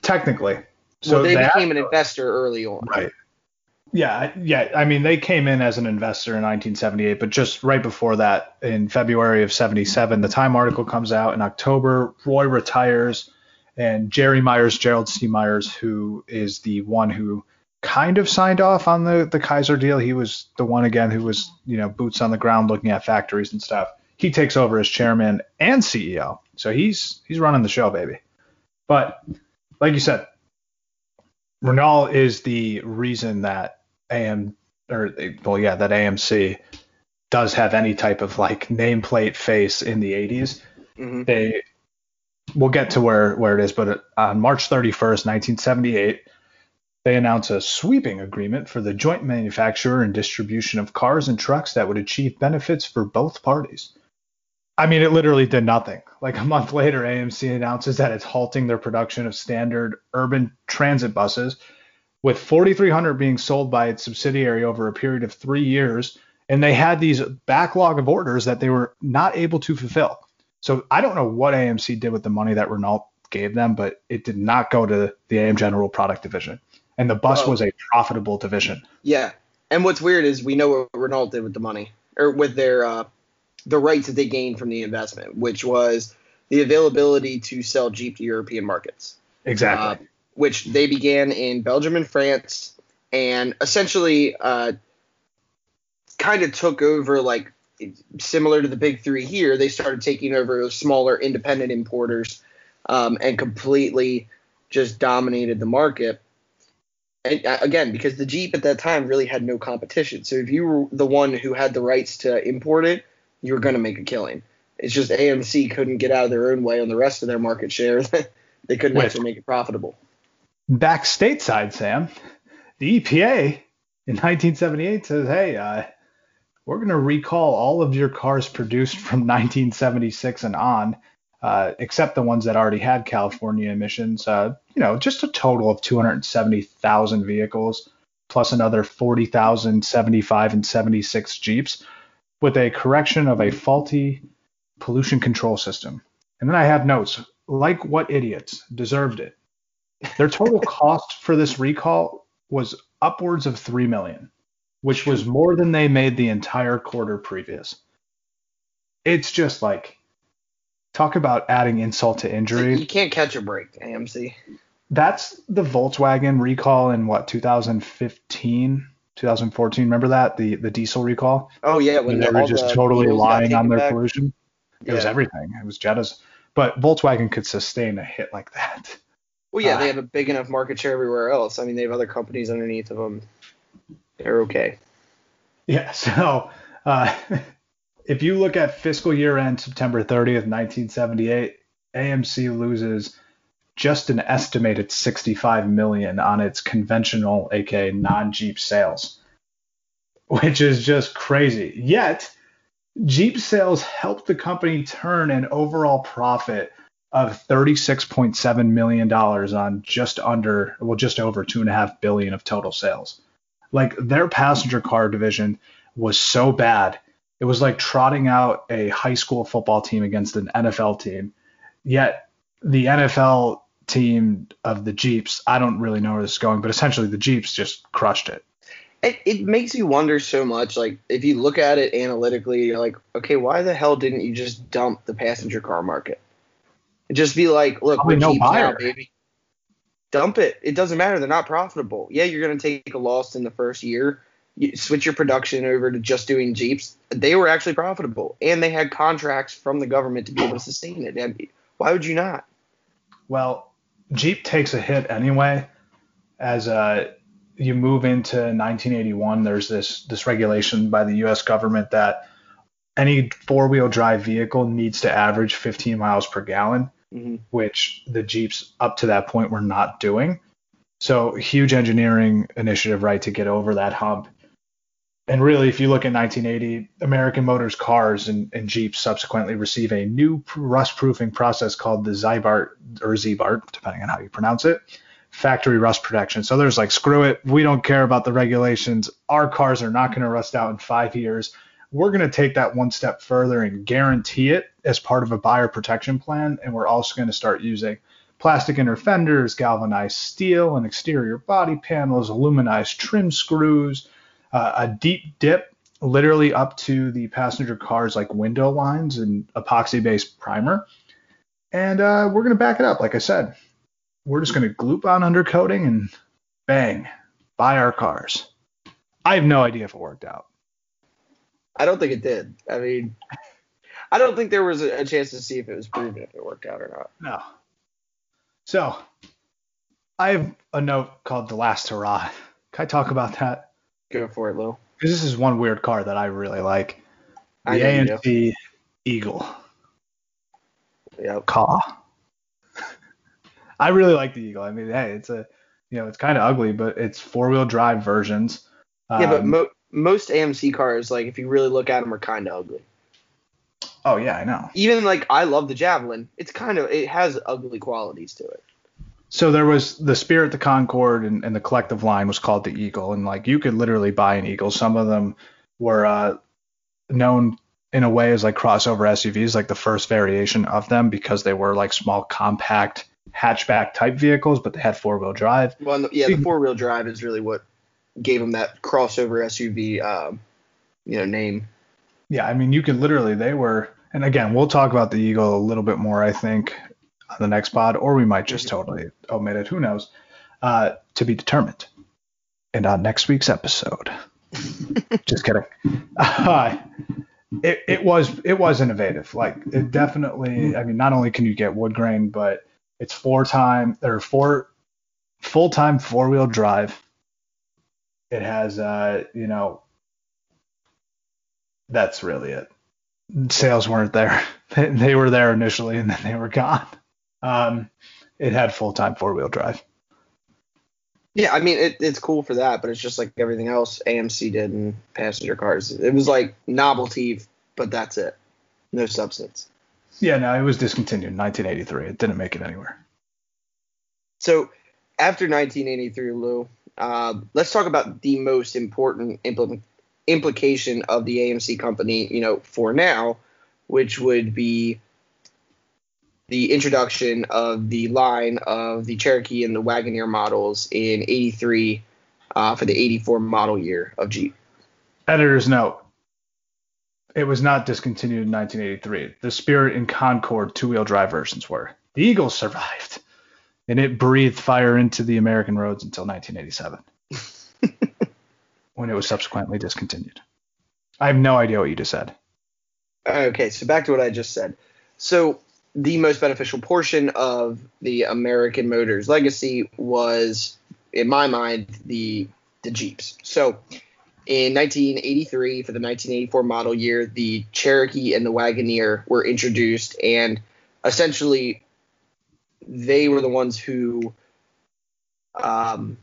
technically, So so they that- became an investor early on. Right. Yeah, yeah. I mean, they came in as an investor in 1978, but just right before that, in February of 77, the Time article comes out. In October, Roy retires, and Jerry Meyers, Gerald C. Meyers, who is the one who kind of signed off on the the Kaiser deal. He was the one again who was, you know, boots on the ground looking at factories and stuff. He takes over as chairman and CEO, so he's he's running the show, baby. But like you said, Renault is the reason that AM or well yeah that AMC does have any type of like nameplate face in the 80s. Mhm. They we'll get to where where it is, but on March 31st, 1978, they announce a sweeping agreement for the joint manufacture and distribution of cars and trucks that would achieve benefits for both parties. I mean, it literally did nothing. Like a month later, AMC announces that it's halting their production of standard urban transit buses, with 4,300 being sold by its subsidiary over a period of three years. And they had these backlog of orders that they were not able to fulfill. So I don't know what AMC did with the money that Renault gave them, but it did not go to the AM General Product Division. And the bus Well- was a profitable division. Yeah. And what's weird is we know what Renault did with the money or with their uh, the rights that they gained from the investment, which was the availability to sell Jeep to European markets. Exactly. uh, which they began in Belgium and France, and essentially uh, kind of took over like similar to the big three here. They started taking over smaller independent importers um, and completely just dominated the market. And uh, again, because the Jeep at that time really had no competition. So if you were the one who had the rights to import it, you were going to make a killing. It's just AMC couldn't get out of their own way on the rest of their market share. they couldn't Wait. actually make it profitable. Back stateside, Sam, the EPA in 1978 says, hey, uh, we're going to recall all of your cars produced from 1976 and on, uh, except the ones that already had California emissions. Uh, you know, just a total of 270,000 vehicles, plus another 40,075 and 76 Jeeps, with a correction of a faulty pollution control system. And then I have notes like what idiots deserved it. Their total cost for this recall was upwards of 3 million, which was more than they made the entire quarter previous. It's just like talk about adding insult to injury. You can't catch a break, AMC. That's the Volkswagen recall in what 2015, 2014. Remember that the the diesel recall? Oh yeah, when they were just totally lying on their back. pollution. It yeah. was everything. It was Jetta's. But Volkswagen could sustain a hit like that. Well, yeah, uh, they have a big enough market share everywhere else. I mean, they have other companies underneath of them. They're okay. Yeah. So, uh, if you look at fiscal year end September 30th, 1978, AMC loses just an estimated 65 million on its conventional, aka non-Jeep sales, which is just crazy. Yet Jeep sales helped the company turn an overall profit of $36.7 million on just under, well, just over two and a half billion of total sales. Like their passenger car division was so bad. It was like trotting out a high school football team against an NFL team. Yet the NFL team of the Jeeps, I don't really know where this is going, but essentially the Jeeps just crushed it it, it makes you wonder so much. Like if you look at it analytically, you're like, okay, why the hell didn't you just dump the passenger car market? And just be like, look, we're no now, baby. Dump it. It doesn't matter. They're not profitable. Yeah, you're gonna take a loss in the first year. You switch your production over to just doing Jeeps. They were actually profitable, and they had contracts from the government to be able to sustain it. And why would you not? Well, Jeep takes a hit anyway, as a you move into 1981, there's this this regulation by the U.S. government that any four-wheel drive vehicle needs to average 15 miles per gallon, mm-hmm. which the Jeeps up to that point were not doing. So huge engineering initiative, right, to get over that hump. And really, if you look at 1980, American Motors cars and, and Jeeps subsequently receive a new rust-proofing process called the Zybart or Zbart, depending on how you pronounce it factory rust protection. So there's like, screw it. We don't care about the regulations. Our cars are not going to rust out in five years. We're going to take that one step further and guarantee it as part of a buyer protection plan. And we're also going to start using plastic inner fenders, galvanized steel and exterior body panels, aluminized trim screws, uh, a deep dip literally up to the passenger car's like window lines and epoxy based primer. And uh, we're going to back it up, like I said we're just going to gloop on undercoating and bang, buy our cars. I have no idea if it worked out. I don't think it did. I mean, I don't think there was a, chance to see if it was proven if it worked out or not. No. So, I have a note called The Last Hurrah. Can I talk about that? Go for it, Lou. Because this is one weird car that I really like. The AMC Eagle. Yep. Car. I really like the Eagle. I mean, hey, it's a you know it's kind of ugly, but it's four wheel drive versions. Um, yeah, but um, mo- most AMC cars, like if you really look at them, are kind of ugly. Oh yeah, I know. Even like I love the Javelin. It's kind of it has ugly qualities to it. So there was the Spirit, the Concord, and, and the collective line was called the Eagle, and like you could literally buy an Eagle. Some of them were uh, known in a way as like crossover SUVs, like the first variation of them, because they were like small, compact hatchback type vehicles, but they had four wheel drive. Well, yeah, the four wheel drive is really what gave them that crossover SUV, um, you know, name. Yeah, I mean, you could literally they were, and again, we'll talk about the Eagle a little bit more, I think, on the next pod, or we might just mm-hmm. totally omit it. Who knows? Uh, to be determined. And on next week's episode, Just kidding. Uh, it, it was it was innovative. Like it definitely. I mean, not only can you get wood grain, but it's four time or four full time four wheel drive. It has uh you know that's really it. Sales weren't there. They, they were there initially and then they were gone. Um, it had full time four wheel drive. Yeah, I mean it, it's cool for that, but it's just like everything else AMC did in passenger cars. It was like novelty, but that's it. No substance. Yeah, no, it was discontinued in 1983. It didn't make it anywhere. So after 1983, Lou, uh, let's talk about the most important implement, implication of the AMC company, you know, for now, which would be the introduction of the line of the Cherokee and the Wagoneer models in 83 uh, for the 84 model year of Jeep. Editor's note. It was not discontinued in 1983. The Spirit and Concord two-wheel drive versions were. The Eagle survived, and it breathed fire into the American roads until 1987, when it was subsequently discontinued. I have no idea what you just said. Okay, so back to what I just said. So the most beneficial portion of the American Motors legacy was, in my mind, the the Jeeps. So in 1983, for the 1984 model year, the Cherokee and the Wagoneer were introduced, and essentially they were the ones who um,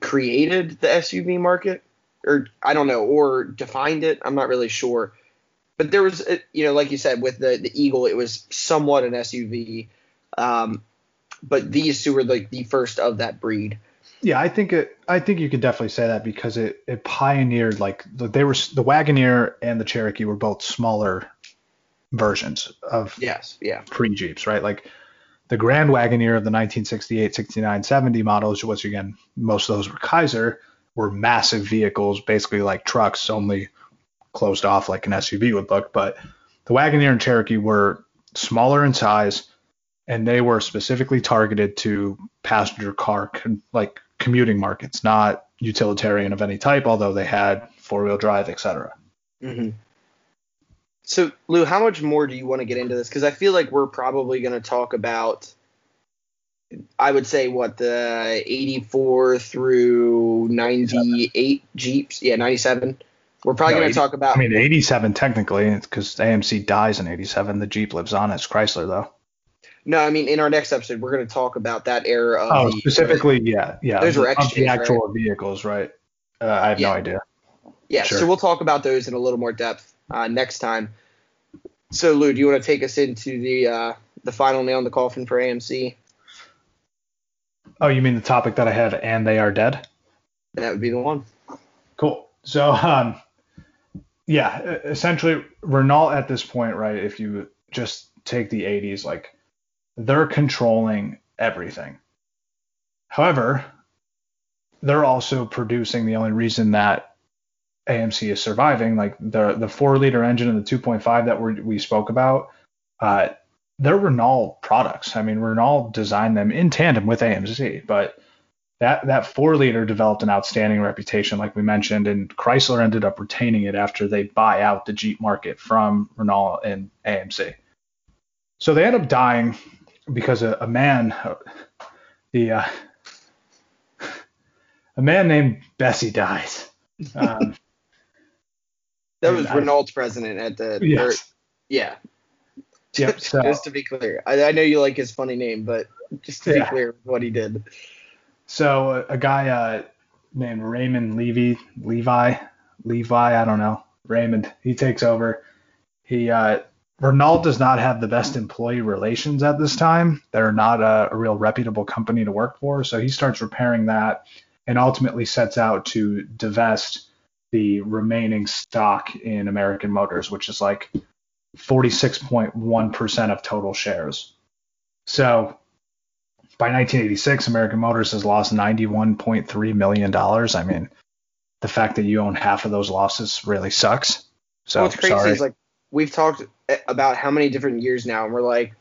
created the SUV market, or I don't know, or defined it. I'm not really sure but there was, you know, like you said, with the the Eagle, it was somewhat an SUV, um, but these two were like the first of that breed. Yeah, I think it. I think you could definitely say that because it it pioneered like they were the Wagoneer and the Cherokee were both smaller versions of yes, yeah, pre Jeeps, right? Like the Grand Wagoneer of the 1968, 69, 70 models, which again most of those were Kaiser, were massive vehicles, basically like trucks, only closed off like an SUV would look. But the Wagoneer and Cherokee were smaller in size, and they were specifically targeted to passenger car like commuting markets, not utilitarian of any type. Although they had four wheel drive, etc. Mm-hmm. So Lou, how much more do you want to get into this? Because I feel like we're probably going to talk about. I would say what the 84 through 98 Jeeps, yeah, 97 we're probably no, going to talk about. I mean, 87 technically, because AMC dies in 87. The Jeep lives on. It's Chrysler though. No, I mean in our next episode we're going to talk about that era of. Oh, the, specifically, yeah, yeah. Those were the actual right? vehicles, right? Uh, I have yeah. no idea. Yeah, sure. so we'll talk about those in a little more depth uh, next time. So Lou, do you want to take us into the uh, the final nail in the coffin for AMC? Oh, you mean the topic that I had, and they are dead? That would be the one. Cool. So, um, yeah, essentially Renault at this point, right? If you just take the 80s, like they're controlling everything. However, they're also producing the only reason that AMC is surviving, like the the four liter engine and the 2.5 that we we spoke about. Uh, they're Renault products. I mean, Renault designed them in tandem with AMC, but that that four liter developed an outstanding reputation, like we mentioned, and Chrysler ended up retaining it after they buy out the Jeep market from Renault and AMC. So they end up dying because a, a man, the uh, a man named Bessie dies. Um, that was Renault's president at the yes. or, yeah. Yep, so, just to be clear, I, I, know you like his funny name, but just to yeah. be clear, what he did. So a, a guy uh, named Raymond Levy, Levi, Levi, I don't know, Raymond, he takes over. He uh, Renault does not have the best employee relations at this time. They're not a, a real reputable company to work for. So he starts repairing that and ultimately sets out to divest the remaining stock in American Motors, which is like 46.1% of total shares. So by 1986, American Motors has lost 91.3 million dollars. I mean, the fact that you own half of those losses really sucks. So what's crazy sorry. is like we've talked eh, about how many different years now, and we're like,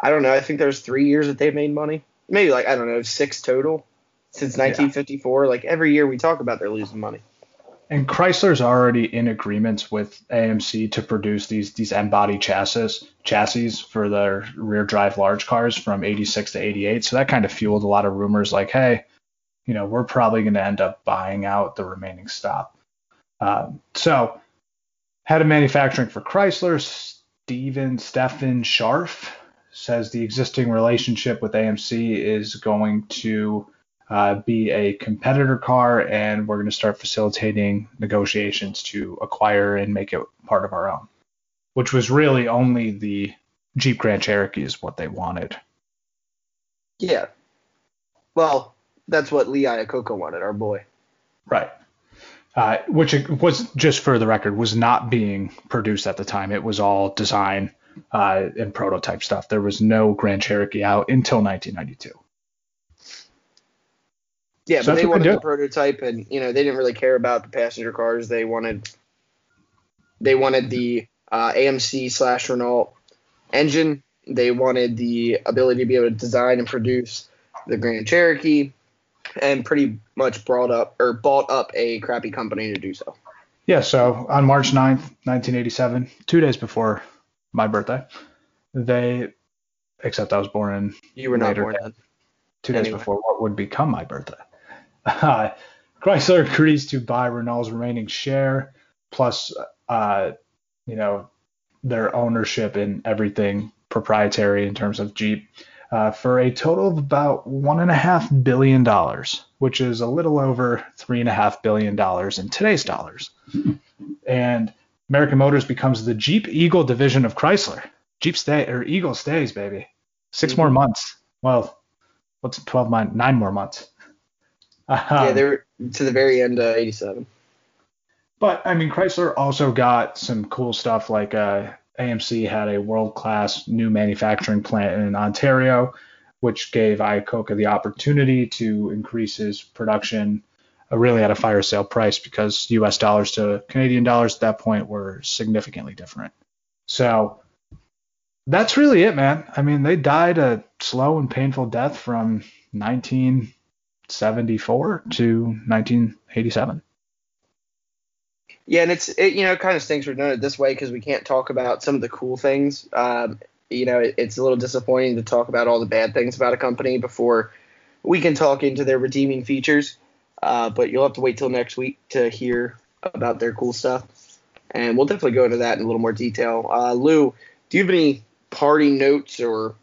I don't know. I think there's three years that they've made money. Maybe like I don't know, six total since 1954. Yeah. Like every year we talk about they're losing money. And Chrysler's already in agreements with AMC to produce these these M-body chassis chassis for their rear drive large cars from 86 to 88. So that kind of fueled a lot of rumors like, hey, you know, we're probably going to end up buying out the remaining stop. Um, so head of manufacturing for Chrysler, Steven Stefan Scharf, says the existing relationship with AMC is going to uh, be a competitor car, and we're going to start facilitating negotiations to acquire and make it part of our own. Which was really only the Jeep Grand Cherokee is what they wanted. Yeah. Well, that's what Lee Iacocca wanted, our boy. Right. Uh, which was just for the record was not being produced at the time. It was all design uh, and prototype stuff. There was no Grand Cherokee out until 1992. Yeah, so but they wanted the prototype, and you know they didn't really care about the passenger cars. They wanted they wanted the uh, AMC slash Renault engine. They wanted the ability to be able to design and produce the Grand Cherokee, and pretty much brought up or bought up a crappy company to do so. Yeah. So on March 9th, 1987, two days before my birthday, they, except I was born in you were not born then. Two days before what would become my birthday. Uh, Chrysler agrees to buy Renault's remaining share, plus, uh, you know, their ownership in everything proprietary in terms of Jeep, uh, for a total of about one and a half billion dollars, which is a little over three and a half billion dollars in today's dollars. and American Motors becomes the Jeep Eagle division of Chrysler. Jeep stay or Eagle stays, baby. 6 mm-hmm. more months. Well, what's 12 months? Nine more months. Um, yeah, they were to the very end of '87. But I mean, Chrysler also got some cool stuff like uh, AMC had a world class new manufacturing plant in Ontario, which gave Iacocca the opportunity to increase his production uh, really at a fire sale price because US dollars to Canadian dollars at that point were significantly different. So that's really it, man. I mean, they died a slow and painful death from 19 74 to 1987. Yeah, and it's it, you know kind of stinks we're doing it this way because we can't talk about some of the cool things. Um, you know, it, it's a little disappointing to talk about all the bad things about a company before we can talk into their redeeming features. Uh, but you'll have to wait till next week to hear about their cool stuff, and we'll definitely go into that in a little more detail. Uh, Lou, do you have any party notes or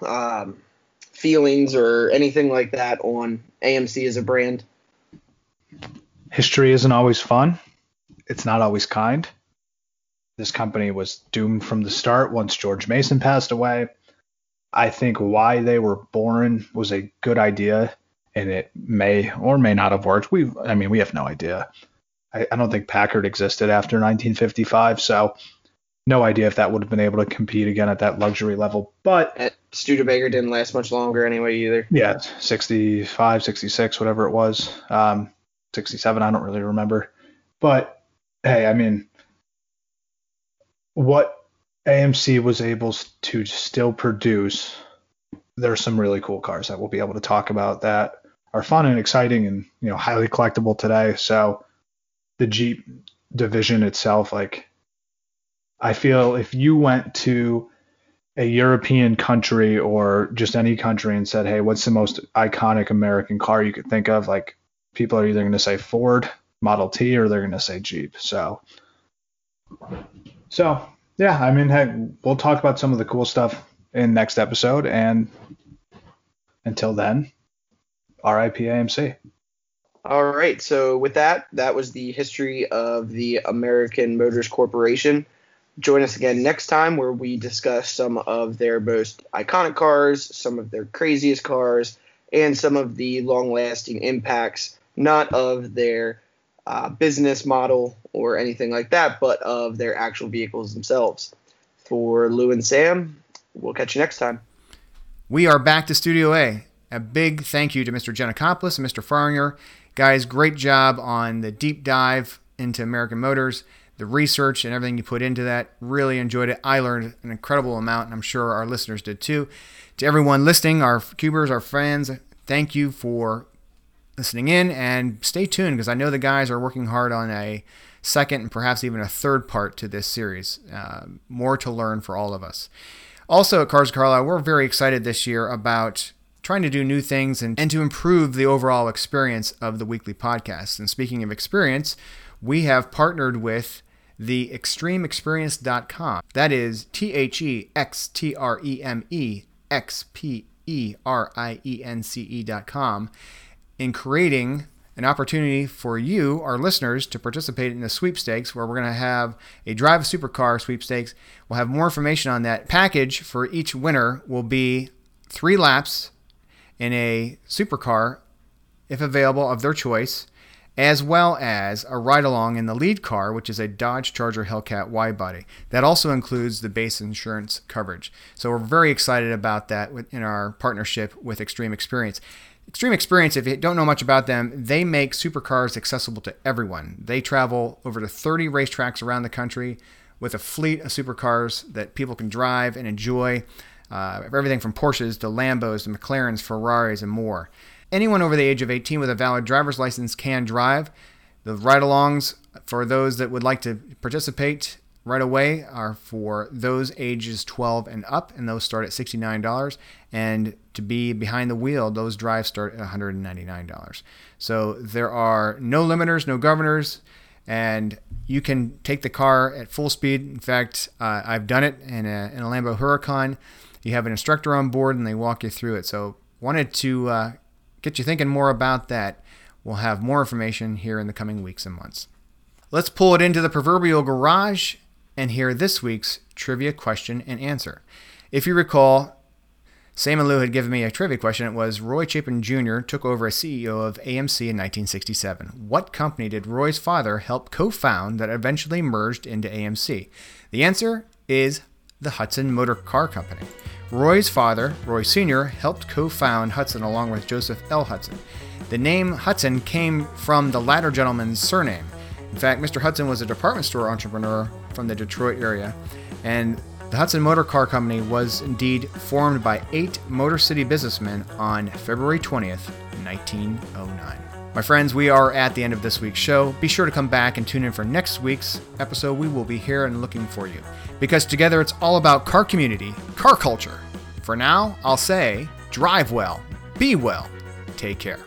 um, feelings or anything like that on AMC as a brand? History isn't always fun. It's not always kind. This company was doomed from the start once George Mason passed away. I think why they were born was a good idea and it may or may not have worked. We I mean we have no idea. I, I don't think Packard existed after 1955, so no idea if that would have been able to compete again at that luxury level. But at Studebaker didn't last much longer anyway either. Yeah, 65, 66, whatever it was. Um, 67, I don't really remember. But hey, I mean, what AMC was able to still produce, there's some really cool cars that we'll be able to talk about that are fun and exciting and you know highly collectible today. So the Jeep division itself, like I feel if you went to a European country or just any country and said, "Hey, what's the most iconic American car you could think of?" Like people are either going to say Ford Model T or they're going to say Jeep. So, so yeah, I mean, hey, we'll talk about some of the cool stuff in next episode, and until then, RIP AMC. All right. So with that, that was the history of the American Motors Corporation. Join us again next time where we discuss some of their most iconic cars, some of their craziest cars, and some of the long lasting impacts, not of their uh, business model or anything like that, but of their actual vehicles themselves. For Lou and Sam, we'll catch you next time. We are back to Studio A. A big thank you to Mr. Giannakopoulos and Mr. Farringer. Guys, great job on the deep dive into American Motors the research and everything you put into that. Really enjoyed it. I learned an incredible amount, and I'm sure our listeners did too. To everyone listening, our cubers, our friends, thank you for listening in and stay tuned because I know the guys are working hard on a second and perhaps even a third part to this series. Uh, more to learn for all of us. Also, at Cars Carlisle, we're very excited this year about trying to do new things and, and to improve the overall experience of the weekly podcast. And speaking of experience, we have partnered with the extremeexperience.com. That is T H E X T R E M E X P E R I E N C E.com in creating an opportunity for you, our listeners, to participate in the sweepstakes where we're going to have a drive a supercar sweepstakes. We'll have more information on that. Package for each winner will be three laps in a supercar, if available, of their choice, as well as a ride along in the lead car, which is a Dodge Charger Hellcat wide body. That also includes the base insurance coverage. So we're very excited about that in our partnership with Extreme Experience. Extreme Experience, if you don't know much about them, they make supercars accessible to everyone. They travel over to 30 racetracks around the country with a fleet of supercars that people can drive and enjoy. Uh, everything from Porsches to Lambos to McLarens, Ferraris, and more. Anyone over the age of 18 with a valid driver's license can drive. The ride alongs for those that would like to participate right away are for those ages 12 and up, and those start at $69. And to be behind the wheel, those drives start at $199. So there are no limiters, no governors, and you can take the car at full speed. In fact, uh, I've done it in a, in a Lambo Huracan. You have an instructor on board, and they walk you through it. So wanted to uh, get you thinking more about that. We'll have more information here in the coming weeks and months. Let's pull it into the proverbial garage and hear this week's trivia question and answer. If you recall, Sam and Lou had given me a trivia question. It was Roy Chapin Jr. took over as CEO of AMC in 1967. What company did Roy's father help co found that eventually merged into AMC? The answer is the Hudson Motor Car Company. Roy's father, Roy Sr., helped co found Hudson along with Joseph L. Hudson. The name Hudson came from the latter gentleman's surname. In fact, Mr. Hudson was a department store entrepreneur from the Detroit area, and the Hudson Motor Car Company was indeed formed by eight Motor City businessmen on February 20th, 1909. My friends, we are at the end of this week's show. Be sure to come back and tune in for next week's episode. We will be here and looking for you. Because together it's all about car community, car culture. For now, I'll say drive well, be well, take care.